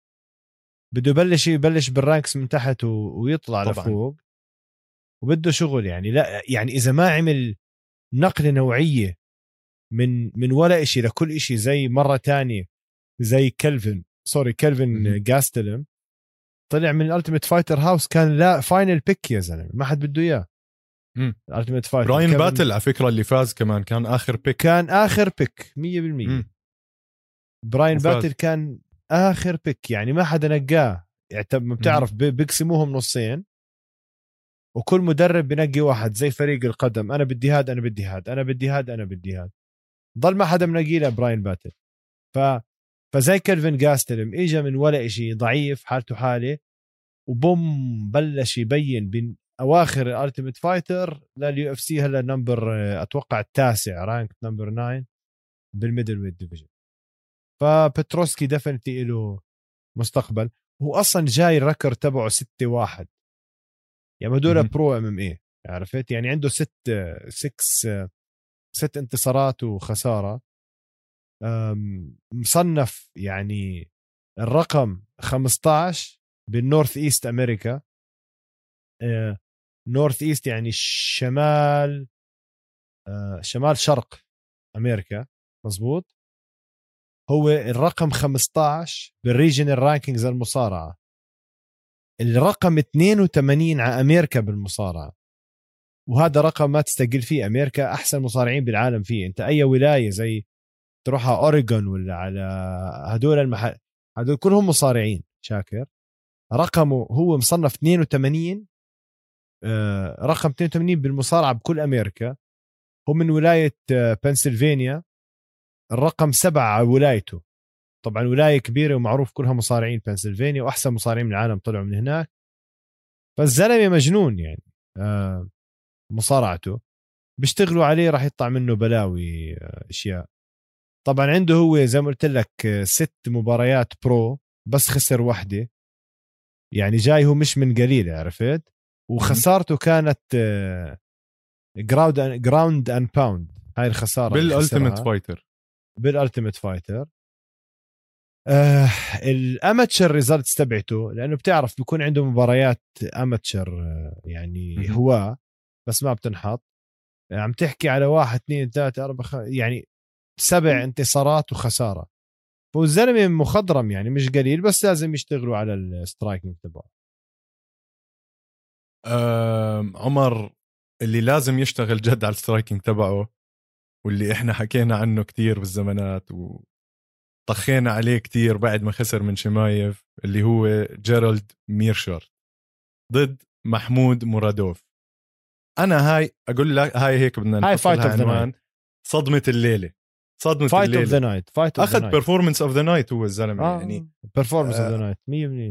بده يبلش يبلش بال ranks من تحت و- ويطلع طبعاً. لفوق. وبده شغل يعني. لا يعني إذا ما عمل نقله نوعية من من ولا إشي لكل إشي زي مرة تانية زي كلفن sorry كلفن. جاستلم طلع من ال Ultimate Fighter house كان لا final pick يا زلمة ما حد بده إياه. ال Ultimate Fighter براين باتل على فكرة اللي فاز كمان كان آخر pick كان آخر pick 100% مم. براين. باتل كان آخر pick يعني ما حدا نقاه يعني ما بتعرف بي- بيقسموهم نصين وكل مدرب بنقي واحد زي فريق القدم أنا بدي هاد أنا بدي هاد أنا بدي هاد أنا بدي هاد ضل ما حدا منقي له براين باتل. ف فزي كلفن جاستلم اجى من ولا إشي ضعيف حالته حالة و boom بلش يبين بين أواخر ال Ultimate Fighter لل UFC هلا number أتوقع التاسع rank number 9 بال middleweight division فبتروسكي definitely له مستقبل. هو أصلا جاي ال record تبعه 6 1 يعني هدول. pro MMA عرفت؟ يعني عنده ست 6 ست انتصارات وخسارة. مصنف يعني الرقم 15 بال North East أمريكا. آه، North East يعني شمال آه، شمال شرق أمريكا مزبوط هو الرقم 15 بال regional rankings المصارعة. الرقم 82 على أمريكا بالمصارعة. وهذا رقم ما تستقل فيه أمريكا أحسن مصارعين بالعالم فيه. أنت أي ولاية زي تروح على أوريغون ولا على هدول المحل هدول كلهم مصارعين شاكر. رقمه هو مصنف 82 آه، رقم 82 بالمصارعة بكل أمريكا. هو من ولاية آه، بنسلفانيا. الرقم سبعة على ولايته. طبعا ولاية كبيرة ومعروف كلها مصارعين بنسلفانيا وأحسن مصارعين من العالم طلعوا من هناك. فالزلمة مجنون يعني آه، مصارعته. بيشتغلوا عليه راح يطلع منه بلاوي آه، أشياء. طبعا عنده هو زي ما قلت لك آه، ست مباريات pro بس خسر واحدة يعني جاي هو مش من قليل عرفت؟ وخسارته كانت ground ground and pound هاي الخسارة بال Ultimate. Fighter بال Ultimate Fighter آه ال amateur results تبعته لأنه بتعرف بيكون عنده مباريات amateur آه، يعني. هواه بس ما بتنحط. عم تحكي على واحد اثنين ثلاثة أربعة خ... يعني سبع انتصارات وخسارة. والزلمة مخضرم يعني مش قليل بس لازم يشتغلوا على السترايكنج تبعه. آم، عمر اللي لازم يشتغل جد على ال striking تبعه واللي إحنا حكينا عنه كتير بالزمانات وطخينا عليه كتير بعد ما خسر من شمايف اللي هو جيرالد ميرشارت ضد محمود مرادوف أنا هاي أقول لك هاي هيك بدنا هاي نحط fight لها of the عنوان. صدمة الليلة. صدمة فايت اوف ذا نايت فايت اوف ذا أخذ نايت بيرفورمانس اوف ذا نايت هو الزلمة يعني. بيرفورمانس اوف ذا آه، نايت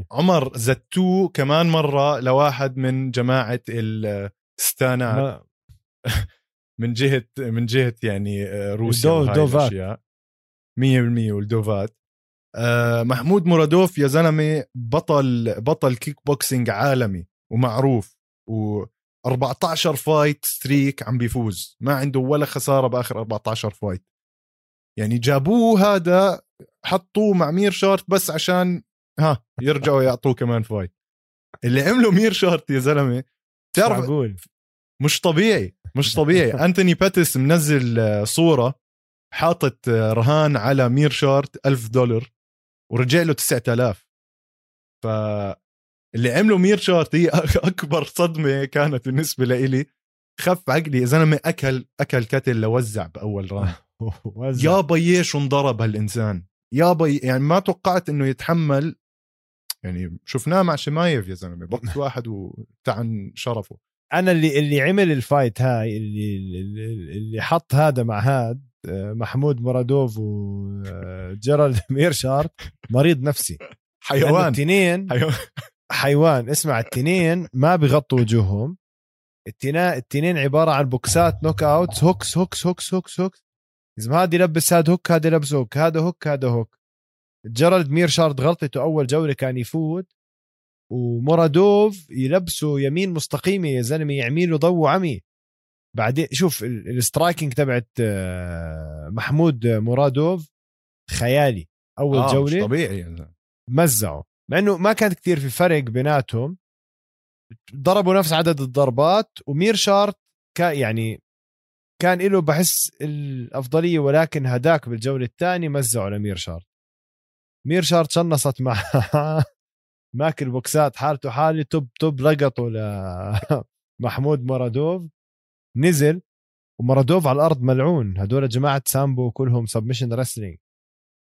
100% عمر زتوه كمان مرة لواحد من جماعة الستانات من جهة من جهة يعني آه، روسيا دوفات. الأشياء. 100% والدوفات آه، محمود مرادوف يا زلمة بطل بطل كيك بوكسينج عالمي ومعروف و 14 fight streak عم بيفوز. ما عنده ولا خسارة بآخر 14 fight يعني جابوه هذا حطوه مع مير شارت بس عشان ها يرجعوا يعطوه كمان fight اللي عمله مير شارت يا زلمة تعرف مش طبيعي مش طبيعي. أنتوني بيتس منزل آه، صورة حاطط رهان على مير شارت ألف دولار ورجع له 9000 ف اللي عمله مير شارت هي أكبر صدمة كانت بالنسبة لإلي. خف عقلي يا زلمه أكل أكل كتل لوز بأول راوند. يا بي شو انضرب هالإنسان. يا بي يعني ما توقعت إنه يتحمل. يعني شفناه مع شمايف يا زلمة بوكس واحد وتعن شرفه. أنا اللي اللي عمل ال fight هاي اللي اللي, اللي حط هذا مع هاد محمود مرادوف وجيرالد ميرشارت مريض نفسي. حيوان. التنين حيوان. اسمع التنين ما بغطوا وجوههم. التنين عبارة عن بوكسات knockout hooks hooks hooks hooks hooks إذا ما هذا يلبس هذا hook هذا يلبس hook هذا hook هذا hook جيرالد ميرشارد غلطته أول جولة كان يفوت. ومورادوف يلبسوا يمين مستقيمة يا زلمة يعملوا ضو عمي. بعدين شوف ال- ال striking تبعت آه، محمود مرادوف خيالي. أول آه جولة مش طبيعي. زلمة. مزعوا مع إنه ما كانت كتير في فرق بيناتهم. ضربوا نفس عدد الضربات ومير شارت كان يعني كان له بحس الأفضلية ولكن هداك بالجولة الثانية مزعوا لمير شارت. مير شارت شنصت مع ماكل بوكسات حالته حالي تعبت تعبت لقطه لمحمود مرادوف نزل ومرادوف على الأرض ملعون. هدول جماعة سامبو كلهم submission wrestling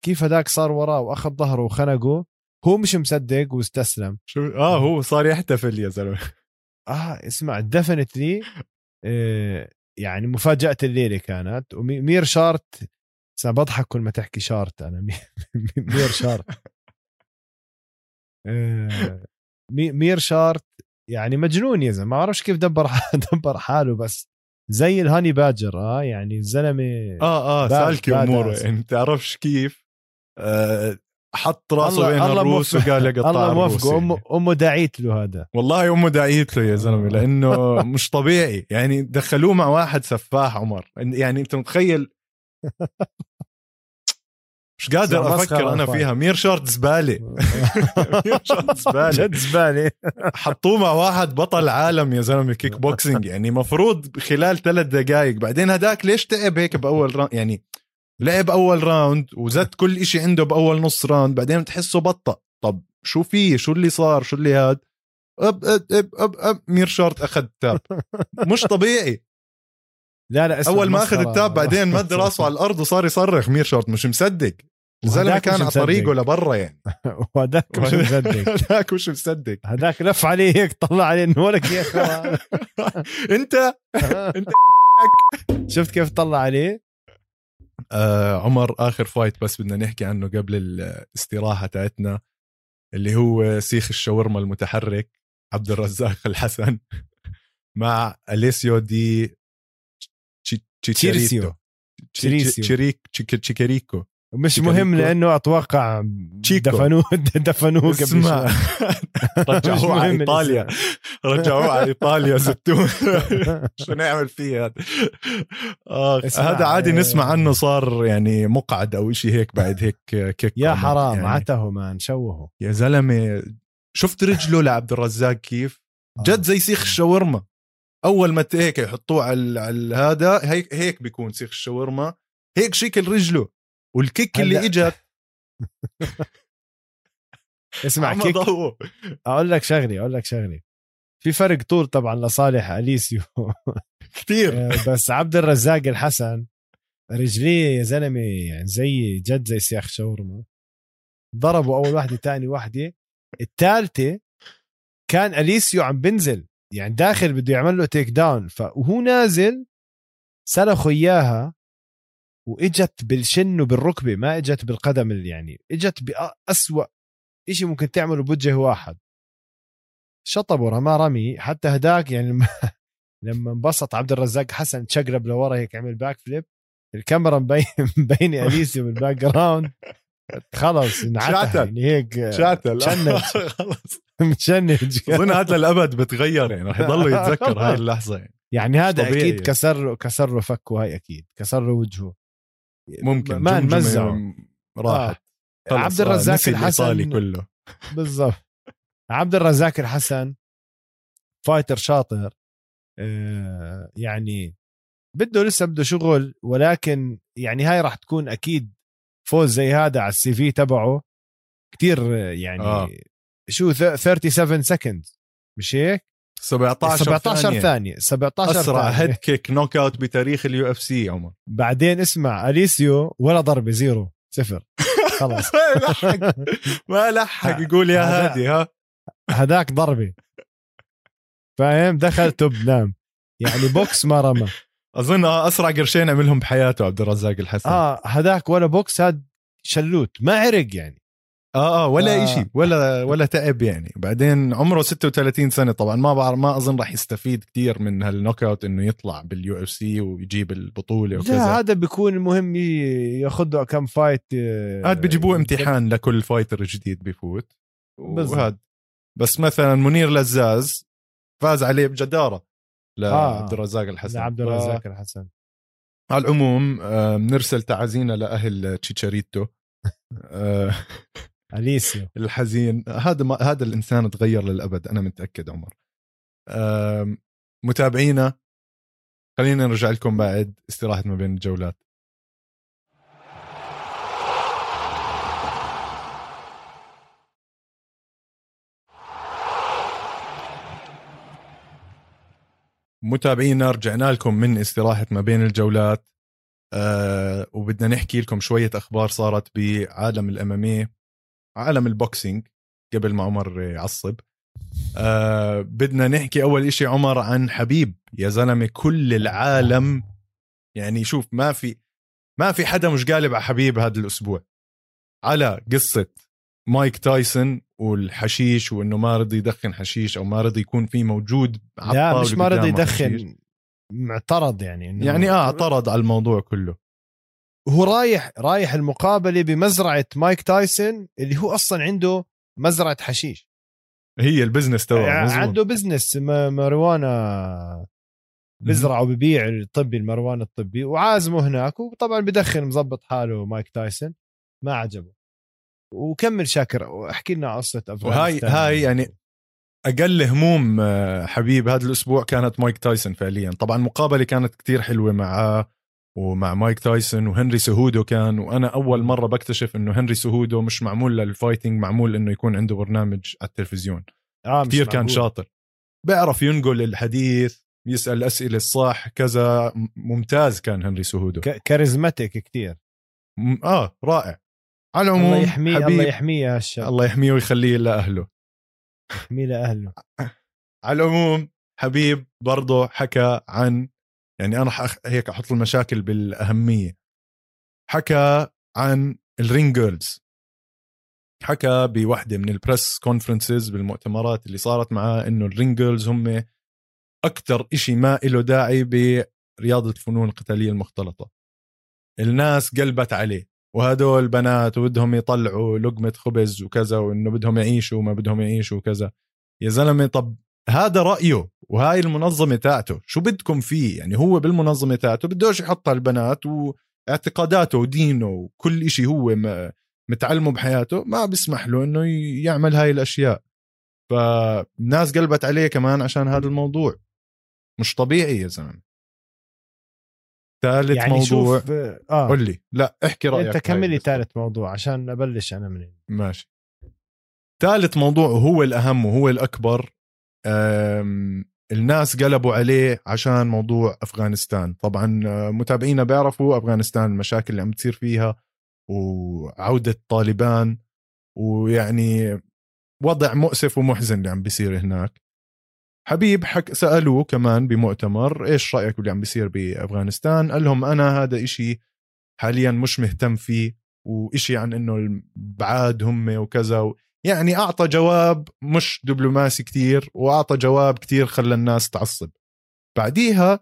كيف هداك صار وراه وأخذ ظهره وخنقه؟ هو مش مصدق واستسلم. شو؟ آه هو صار يحتفل يا زلمة. آه اسمع definitely آه يعني مفاجأة الليلة كانت. ومير شارت بس بضحك كل ما تحكي شارت أنا. مي- مير شارت. آه مي- مير شارت يعني مجنون يا زلمة. ما أعرفش كيف دبر دبر حاله بس زي الهاني باجر آه يعني الزلمة آه آه سالكي أمورة. يعني بتعرفش كيف آه حط راسه الله- بين الله الروس وقال يقطع الله الروس موفقه. امه أمه داعيت له هذا والله أمه داعيت له يا زلمة آه. لأنه مش طبيعي يعني دخلوه مع واحد سفاح عمر يعني أنت متخيل مش قادر أفكر أنا. فيها. مير شارت زباله مير شارت زباله جد زباله حطوه مع واحد بطل عالم يا زلمة كيك بوكسينج يعني مفروض خلال ثلاث دقائق بعدين هداك ليش تعب هيك بأول راوند يعني لعب أول راوند وزت كل إشي عنده بأول نص راوند بعدين بتحسه بطأ. طب شو في شو اللي صار؟ شو اللي هاد؟ up up up up up. مير شارت أخذ tap مش طبيعي. لا لا أول ما أخذ. ال tap بعدين مد راسه على الأرض وصار يصرخ. مير شارت مش مصدق. الزلمه كان على. طريقه لبرا يعني. وهداك مش مصدق؟ هداك مش مصدق؟ هداك لف عليه هيك طلع عليه إنه ولك يا اخوان أنت؟ أنت شفت كيف طلع عليه؟ آه عمر آخر fight بس بدنا نحكي عنه قبل الاستراحة تاعتنا اللي هو سيخ الشاورما المتحرك عبد الرزاق الحسن مع أليسيو دي. تشيريسيو. تشيريك تشيك- تشيكاريكو مش. مهم لأنه أتوقع تشيكو. دفنوه دفنوه قبل رجعوه على إيطاليا. رجعوه على إيطاليا زتوه شو نعمل فيه هذا؟ آه هذا عادي آه، نسمع عنه صار يعني مقعد أو شيء هيك بعد هيك كيك يا. حرام يعني. عته مان شوهه يا زلمة شفت رجله لعبد الرزاق كيف؟ جد زي سيخ الشاورما. أول ما هيك يحطوه على على هذا هيك هيك بيكون سيخ الشاورما. هيك شكل رجله والكيك اللي إجت. اسمع كيك. أقول لك شغلي أقول لك شغلي في فرق طول طبعا لصالح أليسيو. كثير آه، بس عبد الرزاق الحسن رجليه يا زلمة يعني زي جد زي سياخ شاورما. ضربوا أول واحدة تاني واحدة. الثالثه كان أليسيو عم بنزل. يعني داخل بده يعمل له takedown فهو نازل سلخوا إياها. وإجت بالشن وبالركبة ما إجت بالقدم اللي يعني إجت بأسوأ شيء ممكن تعمله بوجه واحد. شطبوا رماه رمي. حتى هداك يعني لما لما انبسط عبد الرزاق حسن تشقلب لورا هيك عمل backflip الكاميرا مبين مبينة اليسيو بال background خلص انعتها. يعني هيك شاتل. تشنج. خلص. متشنج. أظن هذا للأبد بتغير يعني رح يضل يتذكر هاي اللحظة يعني. يعني هذا. أكيد كسر له كسر له فكه هاي أكيد. كسر له وجهه. ممكن ما نمزعه راحت آه. خلص، عبد آه، الرزاق الحسن كله بالضبط عبد الرزاق الحسن فايتر شاطر آه، يعني بده لسه بده شغل ولكن يعني هاي راح تكون أكيد فوز زي هذا على ال CV تبعه كتير يعني آه. آه. شو ث- 37 second مش هيك 17 17 ثانية. ثانية 17 أسرع ثانية. هيد kick knockout بتاريخ ال UFC عمر. بعدين اسمع أليسيو ولا ضربة zero صفر. خلص ما لحق ما لحق يقول يا هادي ها. هداك ضربة. فاهم؟ دخل توب نام. يعني بوكس ما رمى. أظن أسرع قرشين عملهم بحياته عبد الرزاق الحسن. آه هداك ولا بوكس هاد شلوت. ما عرق يعني. آه آه ولا آه. إشي ولا ولا تعب يعني. بعدين عمره 36 سنة. طبعا ما بعرف ما أظن راح يستفيد كثير من هال knockout إنه يطلع بال UFC ويجيب البطولة لا وكذا. هذا بيكون المهم ي- ياخذ كم fight آه، هاد بيجيبوه امتحان لكل fighter جديد بيفوت. وهاد. بس مثلا منير لزاز فاز عليه بجدارة آه. لعبد الرزاق الحسن. عبد ف- الرزاق الحسن. على العموم آه، بنرسل تعازينا لأهل تشيتشاريتو. آه، اليسيو الحزين. هذا ما هذا الإنسان تغير للأبد أنا متأكد عمر. متابعينا خلينا نرجع لكم بعد استراحة ما بين الجولات. متابعينا رجعنا لكم من استراحة ما بين الجولات. أه وبدنا نحكي لكم شوية أخبار صارت بعالم ال MMA عالم ال boxing قبل ما عمر يعصب. آه بدنا نحكي أول إشي عمر عن حبيب. يا زلمة كل العالم يعني شوف ما في ما في حدا مش قالب على حبيب هذا الأسبوع. على قصة مايك تايسون والحشيش وإنه ما رضي يدخن حشيش أو ما رضي يكون في موجود لا مش ما رضي. يدخن معترض يعني إنه يعني آه اعترض على الموضوع كله. هو رايح رايح المقابلة بمزرعة مايك تايسون اللي هو أصلا عنده مزرعة حشيش. هي ال business تبعه يعني. عنده business marijuana بزرع وببيع الطبي ال marijuana الطبي وعازمه هناك وطبعا بدخن مزبط حاله مايك تايسون. ما عجبه. وكمل شاكر واحكي لنا قصة وهاي افغانستان هاي يعني أقل هموم آه، حبيب هذا الأسبوع كانت مايك تايسون فعليا. طبعا المقابله كانت كتير حلوة معاه ومع مايك تايسون وهنري سيهودو كان وأنا أول مرة بكتشف إنه هنري سيهودو مش معمول لل fighting معمول إنه يكون عنده برنامج على التلفزيون. آه مش كتير كان. شاطر. بيعرف ينقل الحديث يسأل الاسئله الصح كذا ممتاز كان هنري سيهودو. charismatic كتير. م- آه رائع. على العموم الله يحميه الله يحميه هالشاب الله يحميه ويخليه لاهله يحميه لاهله على العموم حبيب برضه حكى عن يعني أنا حأخ... هيك أحط المشاكل بالأهمية. حكى عن ال ring girls. حكى بوحدة من ال press conferences بالمؤتمرات اللي صارت معاه إنه ال ring girls هم أكثر إشي ما له داعي برياضة الفنون القتالية المختلطة. الناس قلبت عليه. وهدول بنات وبدهم يطلعوا لقمة خبز وكذا وإنه بدهم يعيشوا وما بدهم يعيشوا وكذا. يا زلمة طب هذا رأيه وهاي المنظمة تاعته. شو بدكم فيه؟ يعني هو بالمنظمة تاعته بدوش يحط البنات واعتقاداته ودينه وكل إشي هو متعلمه بحياته ما بيسمح له إنه يعمل هاي الأشياء. فالناس قلبت عليه كمان عشان هذا الموضوع. مش طبيعي يا زلمة. ثالث يعني موضوع. شوف آه. قل لي. لا احكي رأيك. أنت كملي بس. ثالث موضوع عشان أبلش أنا من ماشي. ثالث موضوع وهو الأهم وهو الأكبر. أم، الناس قلبوا عليه عشان موضوع أفغانستان طبعا آه، متابعينا بيعرفوا أفغانستان المشاكل اللي عم تصير فيها وعودة طالبان ويعني وضع مؤسف ومحزن اللي عم بيصير هناك حبيب حك سألوه كمان بمؤتمر إيش رأيك باللي عم بيصير بأفغانستان قال لهم أنا هذا إشي حاليا مش مهتم فيه وإشي عن إنه البعاد هم وكذا. يعني أعطى جواب مش دبلوماسي كتير وأعطى جواب كتير خلى الناس تعصب. بعديها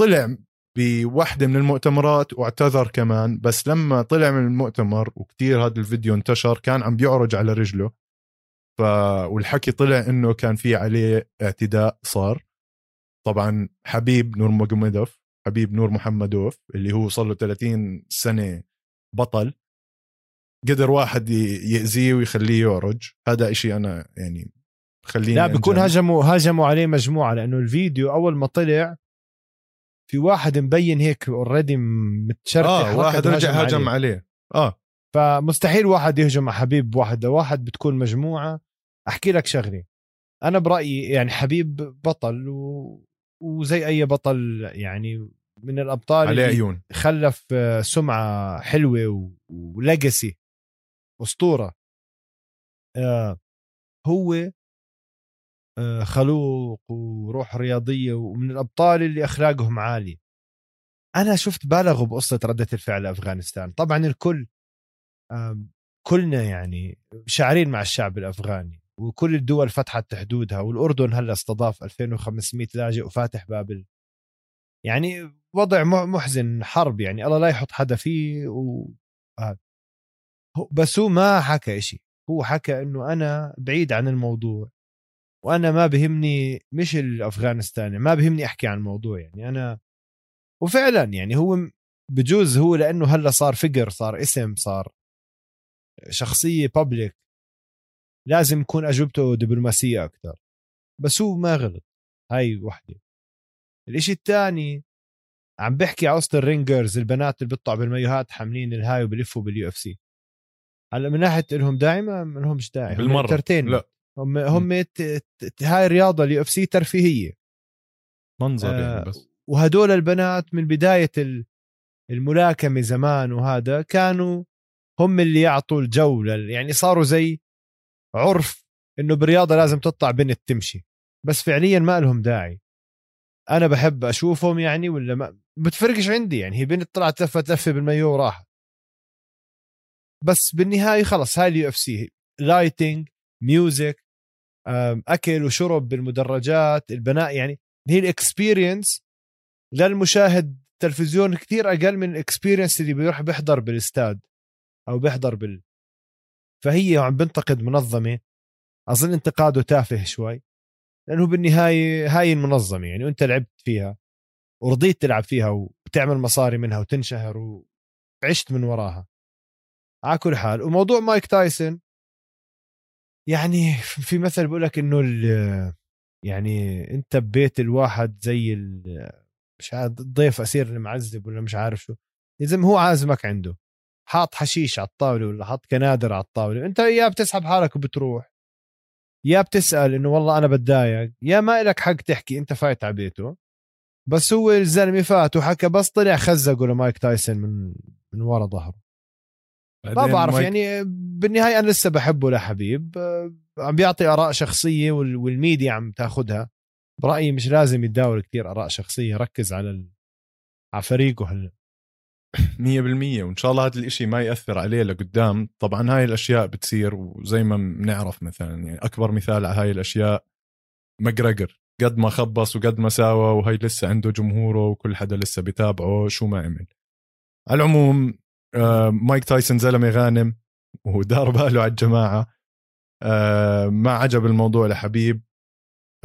طلع بوحدة من المؤتمرات واعتذر كمان بس لما طلع من المؤتمر وكتير هذا الفيديو انتشر كان عم بيعرج على رجله. ف والحكي طلع إنه كان في عليه اعتداء صار. طبعا حبيب نور مجمدوف حبيب نور محمدوف اللي هو صار له 30 سنة بطل. قدر واحد ي- يأذيه ويخليه يعرج هذا إشي أنا يعني خليني لا بيكون أنجن. هاجموا هاجموا عليه مجموعة لأنه الفيديو أول ما طلع في واحد مبين هيك اوريدي متشرتح آه واحد رجع هاجم هجم عليه. عليه. آه. فمستحيل واحد يهجم على حبيب واحد لواحد بتكون مجموعة أحكي لك شغلة. أنا برأيي يعني حبيب بطل و... وزي أي بطل يعني من الأبطال عليه عيون. خلف سمعة حلوة و... وليجاسي أسطورة. آه هو آه خلوق وروح رياضية ومن الأبطال اللي أخلاقهم عالية. أنا شفت بالغوا بقصة ردة الفعل لافغانستان طبعا الكل آم، كلنا يعني شاعرين مع الشعب الأفغاني وكل الدول فتحت حدودها والأردن هلأ استضاف 2500 لاجئ وفاتح باب يعني وضع محزن حرب يعني. الله لا يحط حدا فيه و... آه. بس هو ما حكى إشي. هو حكى إنه أنا بعيد عن الموضوع وأنا ما بهمني مش الأفغانستاني ما بهمني أحكي عن الموضوع يعني. أنا وفعلا يعني هو بجوز هو لأنه هلأ صار فقر صار اسم صار شخصية public لازم يكون أجوبته دبلوماسية أكثر بس هو ما غلط هاي وحدة. الإشي الثاني عم بحكي على وسط ال ring girls البنات اللي بيطلعوا بالمايوهات حاملين الهاي وبلفوا بال UFC. هلا من ناحية انهم دائما ما لهمش داعي بالمرة. لا. هم هم هاي الرياضة ال UFC ترفيهية. منظر يعني آه يعني بس. وهدول البنات من بداية الملاكمة زمان وهذا كانوا هم اللي يعطوا الجو يعني صاروا زي عرف إنه بالرياضة لازم تطلع بنت تمشي. بس فعليا ما لهم داعي. أنا بحب أشوفهم يعني ولا ما بتفرقش عندي يعني هي بنت طلعت لفت لفة بالمايو وراحت. بس بالنهاية خلص هاي ال UFC lighting music أكل وشرب بالمدرجات البناء يعني هي ال experience للمشاهد تلفزيون كثير أقل من ال experience اللي بيروح بيحضر بالإستاد أو بيحضر بال فهي عم بنتقد منظمة. أظن انتقاده تافه شوي لأنه بالنهاية هاي المنظمة يعني وأنت لعبت فيها ورضيت تلعب فيها وتعمل مصاري منها وتنشهر وعشت من وراها. على كل حال. وموضوع مايك تايسون يعني في مثل بيقول لك إنه يعني أنت ببيت الواحد زي مش عارف الضيف أسير المعزب ولا مش عارف شو. اذا هو عازمك عنده. حاط حشيش على الطاولة ولا حاط كنادر على الطاولة. أنت يا بتسحب حالك وبتروح. يا بتسأل إنه والله أنا بتضايق. يا ما لك حق تحكي أنت فايت على بيته. بس هو الزلمة فات وحكى بس طلع خزقه لمايك تايسون من من ورا ظهره. ما بعرف مايك... يعني بالنهاية أنا لسه بحبه لحبيب عم بيعطي آراء شخصية والميديا عم تاخذها برايي مش لازم يتداول كثير آراء شخصية. ركز على ال... على فريقه هلا. 100% وإن شاء الله هذا الإشي ما يأثر عليه لقدام. طبعا هاي الأشياء بتصير وزي ما بنعرف مثلا يعني أكبر مثال على هاي الأشياء مقرقر قد ما خبص وقد ما ساوى وهي لسه عنده جمهوره وكل حدا لسه بتابعه شو ما عمل. على العموم مايك تايسون زلمة غانم ودار باله على الجماعة. آه، ما عجب الموضوع لحبيب.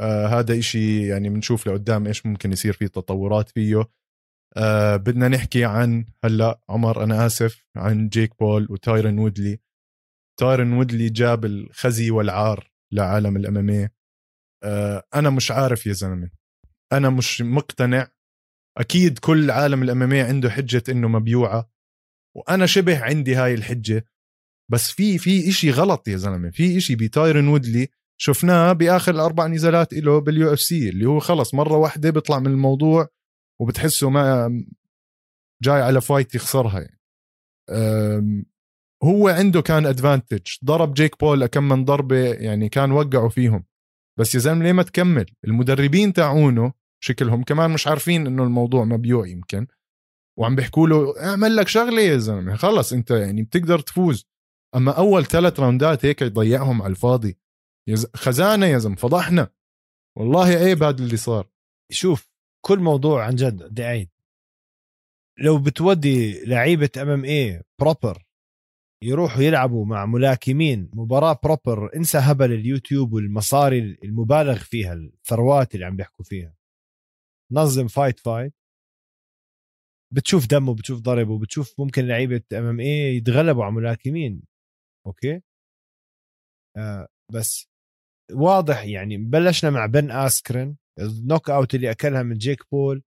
آه، هذا إشي يعني بنشوف لقدام إيش ممكن يصير فيه تطورات فيه. بدنا نحكي عن هلأ عمر أنا آسف عن جيك بول وتايرن وودلي. تايرن وودلي جاب الخزي والعار لعالم ال MMA أنا مش عارف يا زلمة. أنا مش مقتنع. أكيد كل عالم ال MMA عنده حجة إنه مبيوعة. وأنا شبه عندي هاي الحجة. بس في في إشي غلط يا زلمة. في إشي بتايرن وودلي شفناه بآخر الأربع نزالات له بال UFC اللي هو خلص مرة واحدة بيطلع من الموضوع وبتحسه ما جاي على fight يخسرها يعني. هو عنده كان advantage ضرب جيك بول كم من ضربة يعني كان وقعوا فيهم. بس يا زلمة ليه ما تكمل؟ المدربين تاعونه شكلهم كمان مش عارفين إنه الموضوع مبيوع يمكن. وعم بيحكوا له اعمل لك شغلة يا زلمة. خلص انت يعني بتقدر تفوز. أما أول ثلاث round ات هيك يضيعهم على الفاضي. خزانا يا زلمة فضحنا. والله عيب هذا اللي صار؟ شوف كل موضوع عن جد بدي لو بتودي لعيبة MMA proper يروحوا يلعبوا مع ملاكمين مباراة proper انسى هبل اليوتيوب والمصاري المبالغ فيها الثروات اللي عم بيحكوا فيها. نظم fight fight بتشوف دم وبتشوف ضرب وبتشوف ممكن لعيبة MMA يتغلبوا على ملاكمين okay؟ آه بس واضح يعني بلشنا مع بن اسكرين ال knockout اللي أكلها من جيك بول.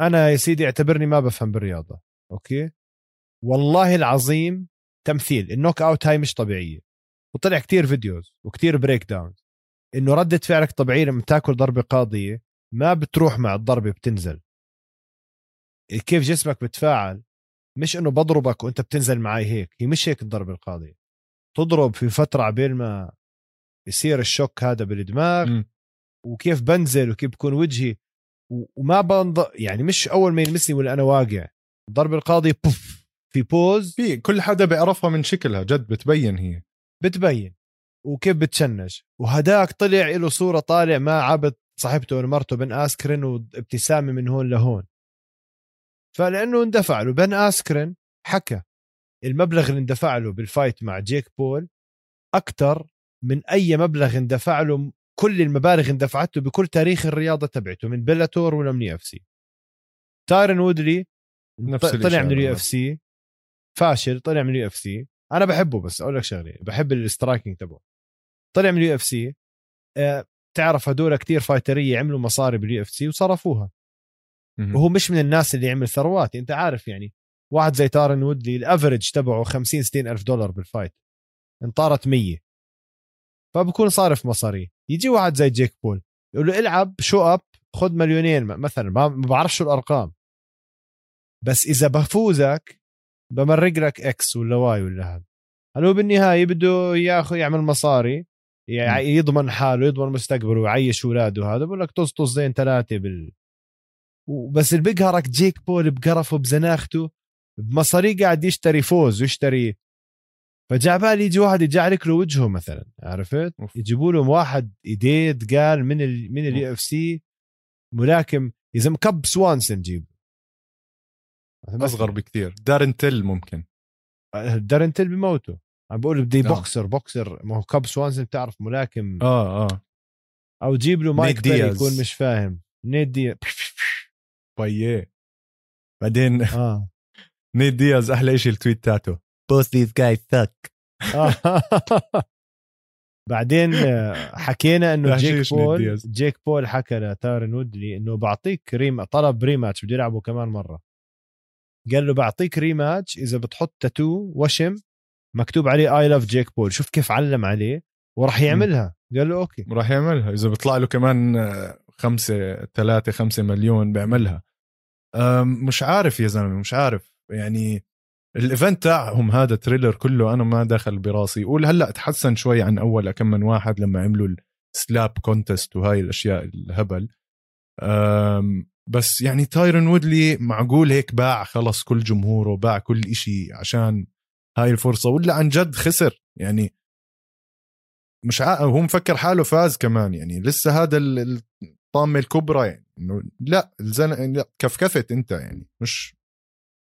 أنا يا سيدي اعتبرني ما بفهم بالرياضة okay؟ والله العظيم تمثيل ال knockout هاي مش طبيعية. وطلع كتير videos وكتير breakdown إنه ردة فعلك طبيعية لما تاكل ضربة قاضية ما بتروح مع الضربة بتنزل. كيف جسمك بتفاعل؟ مش إنه بضربك وأنت بتنزل معي هيك هي مش هيك الضربة القاضية. تضرب في فترة عبين ما يصير الشوك هذا بالدماغ م. وكيف بنزل وكيف بكون وجهي وما بنض يعني مش أول ما يلمسني ولا أنا واقع. الضربة القاضية بوف في بوز. في كل حدا بيعرفها من شكلها جد بتبين هي. بتبين. وكيف بتشنج. وهداك طلع له صورة طالع مع صاحبته ومرته بن آسكرين وابتسامة من هون لهون. فلأنه اندفع له بن اسكرين حكى المبلغ اللي اندفع له بال fight مع جيك بول أكثر من أي مبلغ اندفع له كل المبالغ اندفعته بكل تاريخ الرياضة تبعته من بيلاتور ولا من UFC تايرن وودلي طلع من ال UFC فاشل طلع من ال UFC أنا بحبه بس أقول لك شغلة بحب ال striking تبعه طلع من ال UFC تعرف هدول كتير fighter ية عملوا مصاري بال UFC وصرفوها. وهو مش من الناس اللي يعمل ثروات انت عارف يعني واحد زي تارن وودلي ال average تبعه 50 60 ألف دولار بال fight. ان طارت 100 فبكون صارف مصاري. يجي واحد زي جيك بول يقول له العب show up خذ مليونين مثلا ما بعرفش شو الأرقام. بس إذا بفوزك بمرق لك X ولا Y ولا هذا. هل هو بالنهاية بده ياخذ يعمل مصاري. يضمن حاله يضمن مستقبله ويعيش اولاده هذا بقول لك طز طزين ثلاثة بال وبس اللي بيقهرك جيك بول بقرفه بزناخته بمصاري قاعد يشتري فوز ويشتري. فجاي عبالي يجي واحد يجعلك له وجهه مثلا عرفت؟ يجيبوا له واحد إيديه تقال من ال من ال UFC ملاكم يا زلمه كب سوانسن جيب أصغر بكثير. دارن تيل ممكن. دارن تيل بموته. عم بقول بدي آه. boxer boxer. ما هو كب سوانسن بتعرف ملاكم. آه آه. أو جيب له مايك بيري. يكون مش فاهم. نيت دياز. باييه. بعدين آه. نيت دياز أحلى شيء ال tweet تاعته. Both these guys suck. بعدين حكينا إنه جيك بول. جيك بول حكى لتارن وودلي إنه بعطيك rem طلب rematch بده يلعبوا كمان مرة. قال له بعطيك rematch إذا بتحط تاتو وشم مكتوب عليه I love جيك بول. شوف كيف علم عليه وراح يعملها. قال له okay. راح يعملها. إذا بيطلع له كمان خمسة ثلاثة خمسة مليون بيعملها. مش عارف يا زلمة مش عارف. يعني ال event تاعهم هذا تريلر كله أنا ما دخل براسي. قول هلأ تحسن شوي عن أول كم من واحد لما عملوا ال slap contest وهاي الأشياء الهبل. بس يعني تايرون وودلي معقول هيك باع خلص كل جمهوره باع كل إشي عشان هاي الفرصة ولا عن جد خسر. يعني مش ع... هو مفكر حاله فاز كمان. يعني لسه هذا الطامه الكبرى يعني. إنه لا الزن... لا كفكفت أنت يعني. مش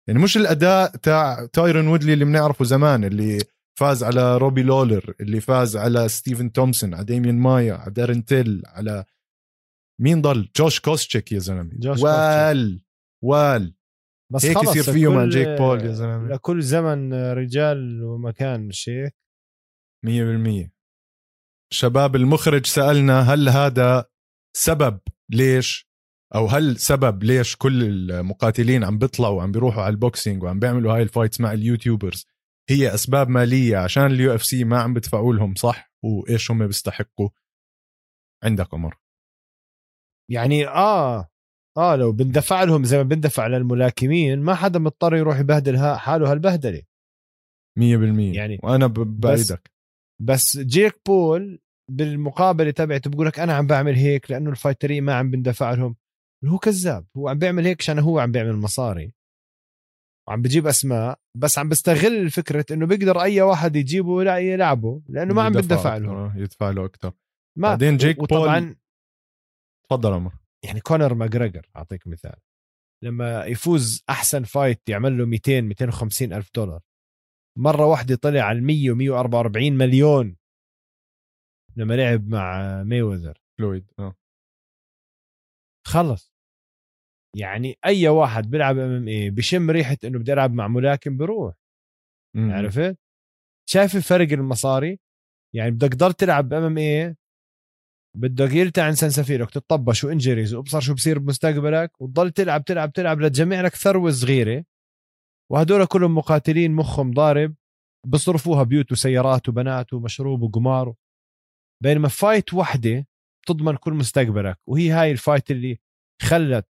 يعني مش الأداء تاع تايرون وودلي اللي بنعرفه زمان اللي فاز على روبي لولر اللي فاز على ستيفن تومسون على ديميان مايا على دارين تيل على مين ضل؟ جوش كوستشيك يا زلمة. وال وال. بس هيك يصير فيه مع جيك بول يا زلمة. لكل زمن رجال ومكان مش هيك مية بالمية. شباب المخرج سألنا هل هذا سبب ليش أو هل سبب ليش كل المقاتلين عم بيطلعوا وعم بيروحوا على ال boxing وعم بيعملوا هاي ال fights مع ال YouTubers هي أسباب مالية عشان ال UFC ما عم بدفعوا لهم صح؟ وإيش هم بيستحقوا؟ عندك عمر. يعني آه آه لو بندفع لهم زي ما بندفع للملاكمين ما حدا مضطر يروح يبهدل حاله هالبهدلة. مية بالمية. يعني وأنا ب- بأيدك. بس جيك بول بالمقابلة تبعته بقول لك أنا عم بعمل هيك لأنه ال fighterين ما عم بندفع لهم. هو كذاب هو عم بيعمل هيك عشان هو عم بيعمل مصاري. وعم بجيب أسماء بس عم بستغل فكرة إنه بيقدر أي واحد يجيبه لا يلعبه لأنه ما عم بندفع لهم. آه، يدفع له أكثر ما بعدين جيك وطبعا بول- تفضل عمر. يعني كونر ماجريجر أعطيك مثال. لما يفوز أحسن fight يعمل له 200 250 ألف دولار. مرة واحدة طلع على 100 و144 مليون. لما لعب مع Mayweather Floyd آه. خلص. يعني أي واحد بيلعب MMA بشم ريحة إنه بدي العب مع ملاكم بروح. م- م. عرفت؟ شايف الفرق المصاري؟ يعني بدك تضل تلعب MMA بدك يلتعن سنسفيلك تطبش و injuries وأبصر شو بصير بمستقبلك وتضل تلعب تلعب تلعب لتجمع لك ثروة صغيرة. وهدول كلهم مقاتلين مخهم ضارب بصرفوها بيوت وسيارات وبنات ومشروب وقمار. بينما fight وحدة تضمن كل مستقبلك. وهي هاي ال fight اللي خلت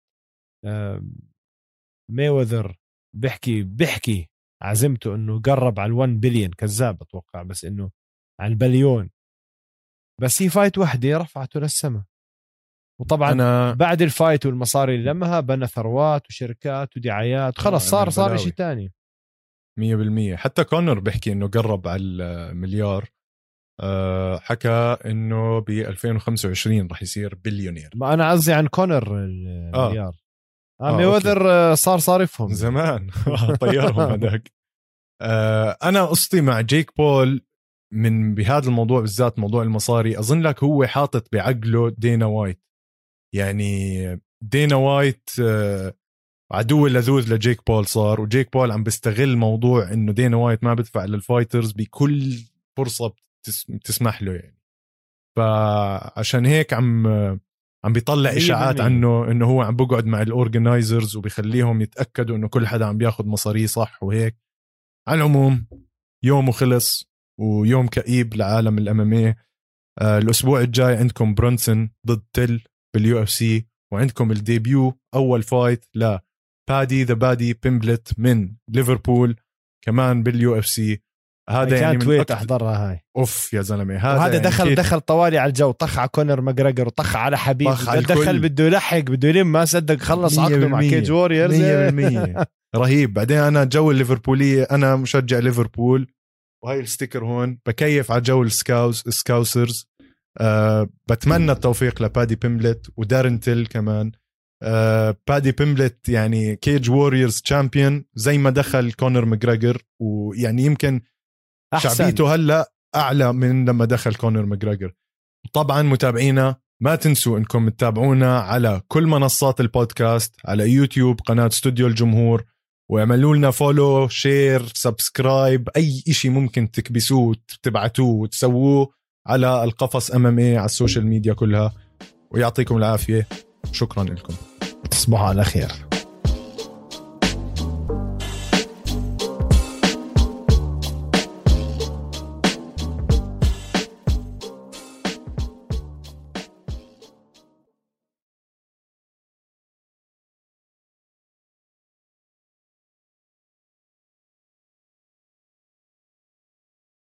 Mayweather بيحكي بيحكي عزمته إنه قرب على ال1 بليون كذاب أتوقع بس إنه على البليون. بس هي fight وحدة رفعته للسماء. وطبعا أنا بعد ال fight والمصاري اللي لمها بنى ثروات وشركات ودعايات خلص آه، صار صار. شيء مية بالمية. حتى كونر بيحكي إنه قرب على المليار حكى إنه ب 2025 رح يصير بليونير. ما أنا قصدي عن كونر آه. المليار. آه، آه Mayweather آه، صار صارفهم. زمان. طيرهم هذاك. آه، أنا قصتي مع جيك بول من بهذا الموضوع بالذات موضوع المصاري أظن لك هو حاطط بعقله دينا وايت. يعني دينا وايت آه، عدو اللدود لجيك بول صار وجيك بول عم بيستغل موضوع إنه دينا وايت ما بدفع لل fighters بكل فرصة بتسمح له يعني. فعشان هيك عم عم بيطلع إشاعات عنه إنه هو عم بقعد مع ال organizers وبيخليهم يتأكدوا إنه كل حدا عم بياخذ مصاريه صح وهيك. على العموم يومه خلص ويوم كئيب لعالم ال MMA آه الأسبوع الجاي عندكم Brunson ضد Till بال UFC وعندكم ال debut أول fight ل Paddy The Baddy Pimblett من ليفربول كمان بال UFC هذا يعني من wait أحضرها هاي. أوف يا زلمة هذا وهذا يعني دخل دخل طوالي على الجو طخ على كونر ماجريجر وطخ على حبيب. طخ على دخل بده يلحق بده يلم ما صدق خلص عقده مع Cage Warriors. 100% رهيب. بعدين أنا جو الليفربولية أنا مشجع ليفربول. وهي ال sticker هون بكيف على جو ال Scouse Scousers. أه بتمنى التوفيق ل Paddy Pimblett و Darren Till كمان. أه Paddy Pimblett يعني Cage Warriors champion زي ما دخل كونر ماجريجر. ويعني يمكن أحسن. شعبيته هلا أعلى من لما دخل كونر ماجريجر طبعا متابعينا ما تنسوا إنكم تتابعونا على كل منصات البودكاست على يوتيوب قناة استوديو الجمهور واعملوا لنا follow share subscribe أي إشي ممكن تكبسوه تبعتوه وتسووه على القفص MMA على ال social media كلها. ويعطيكم العافية. شكرا لكم. تصبحوا على خير.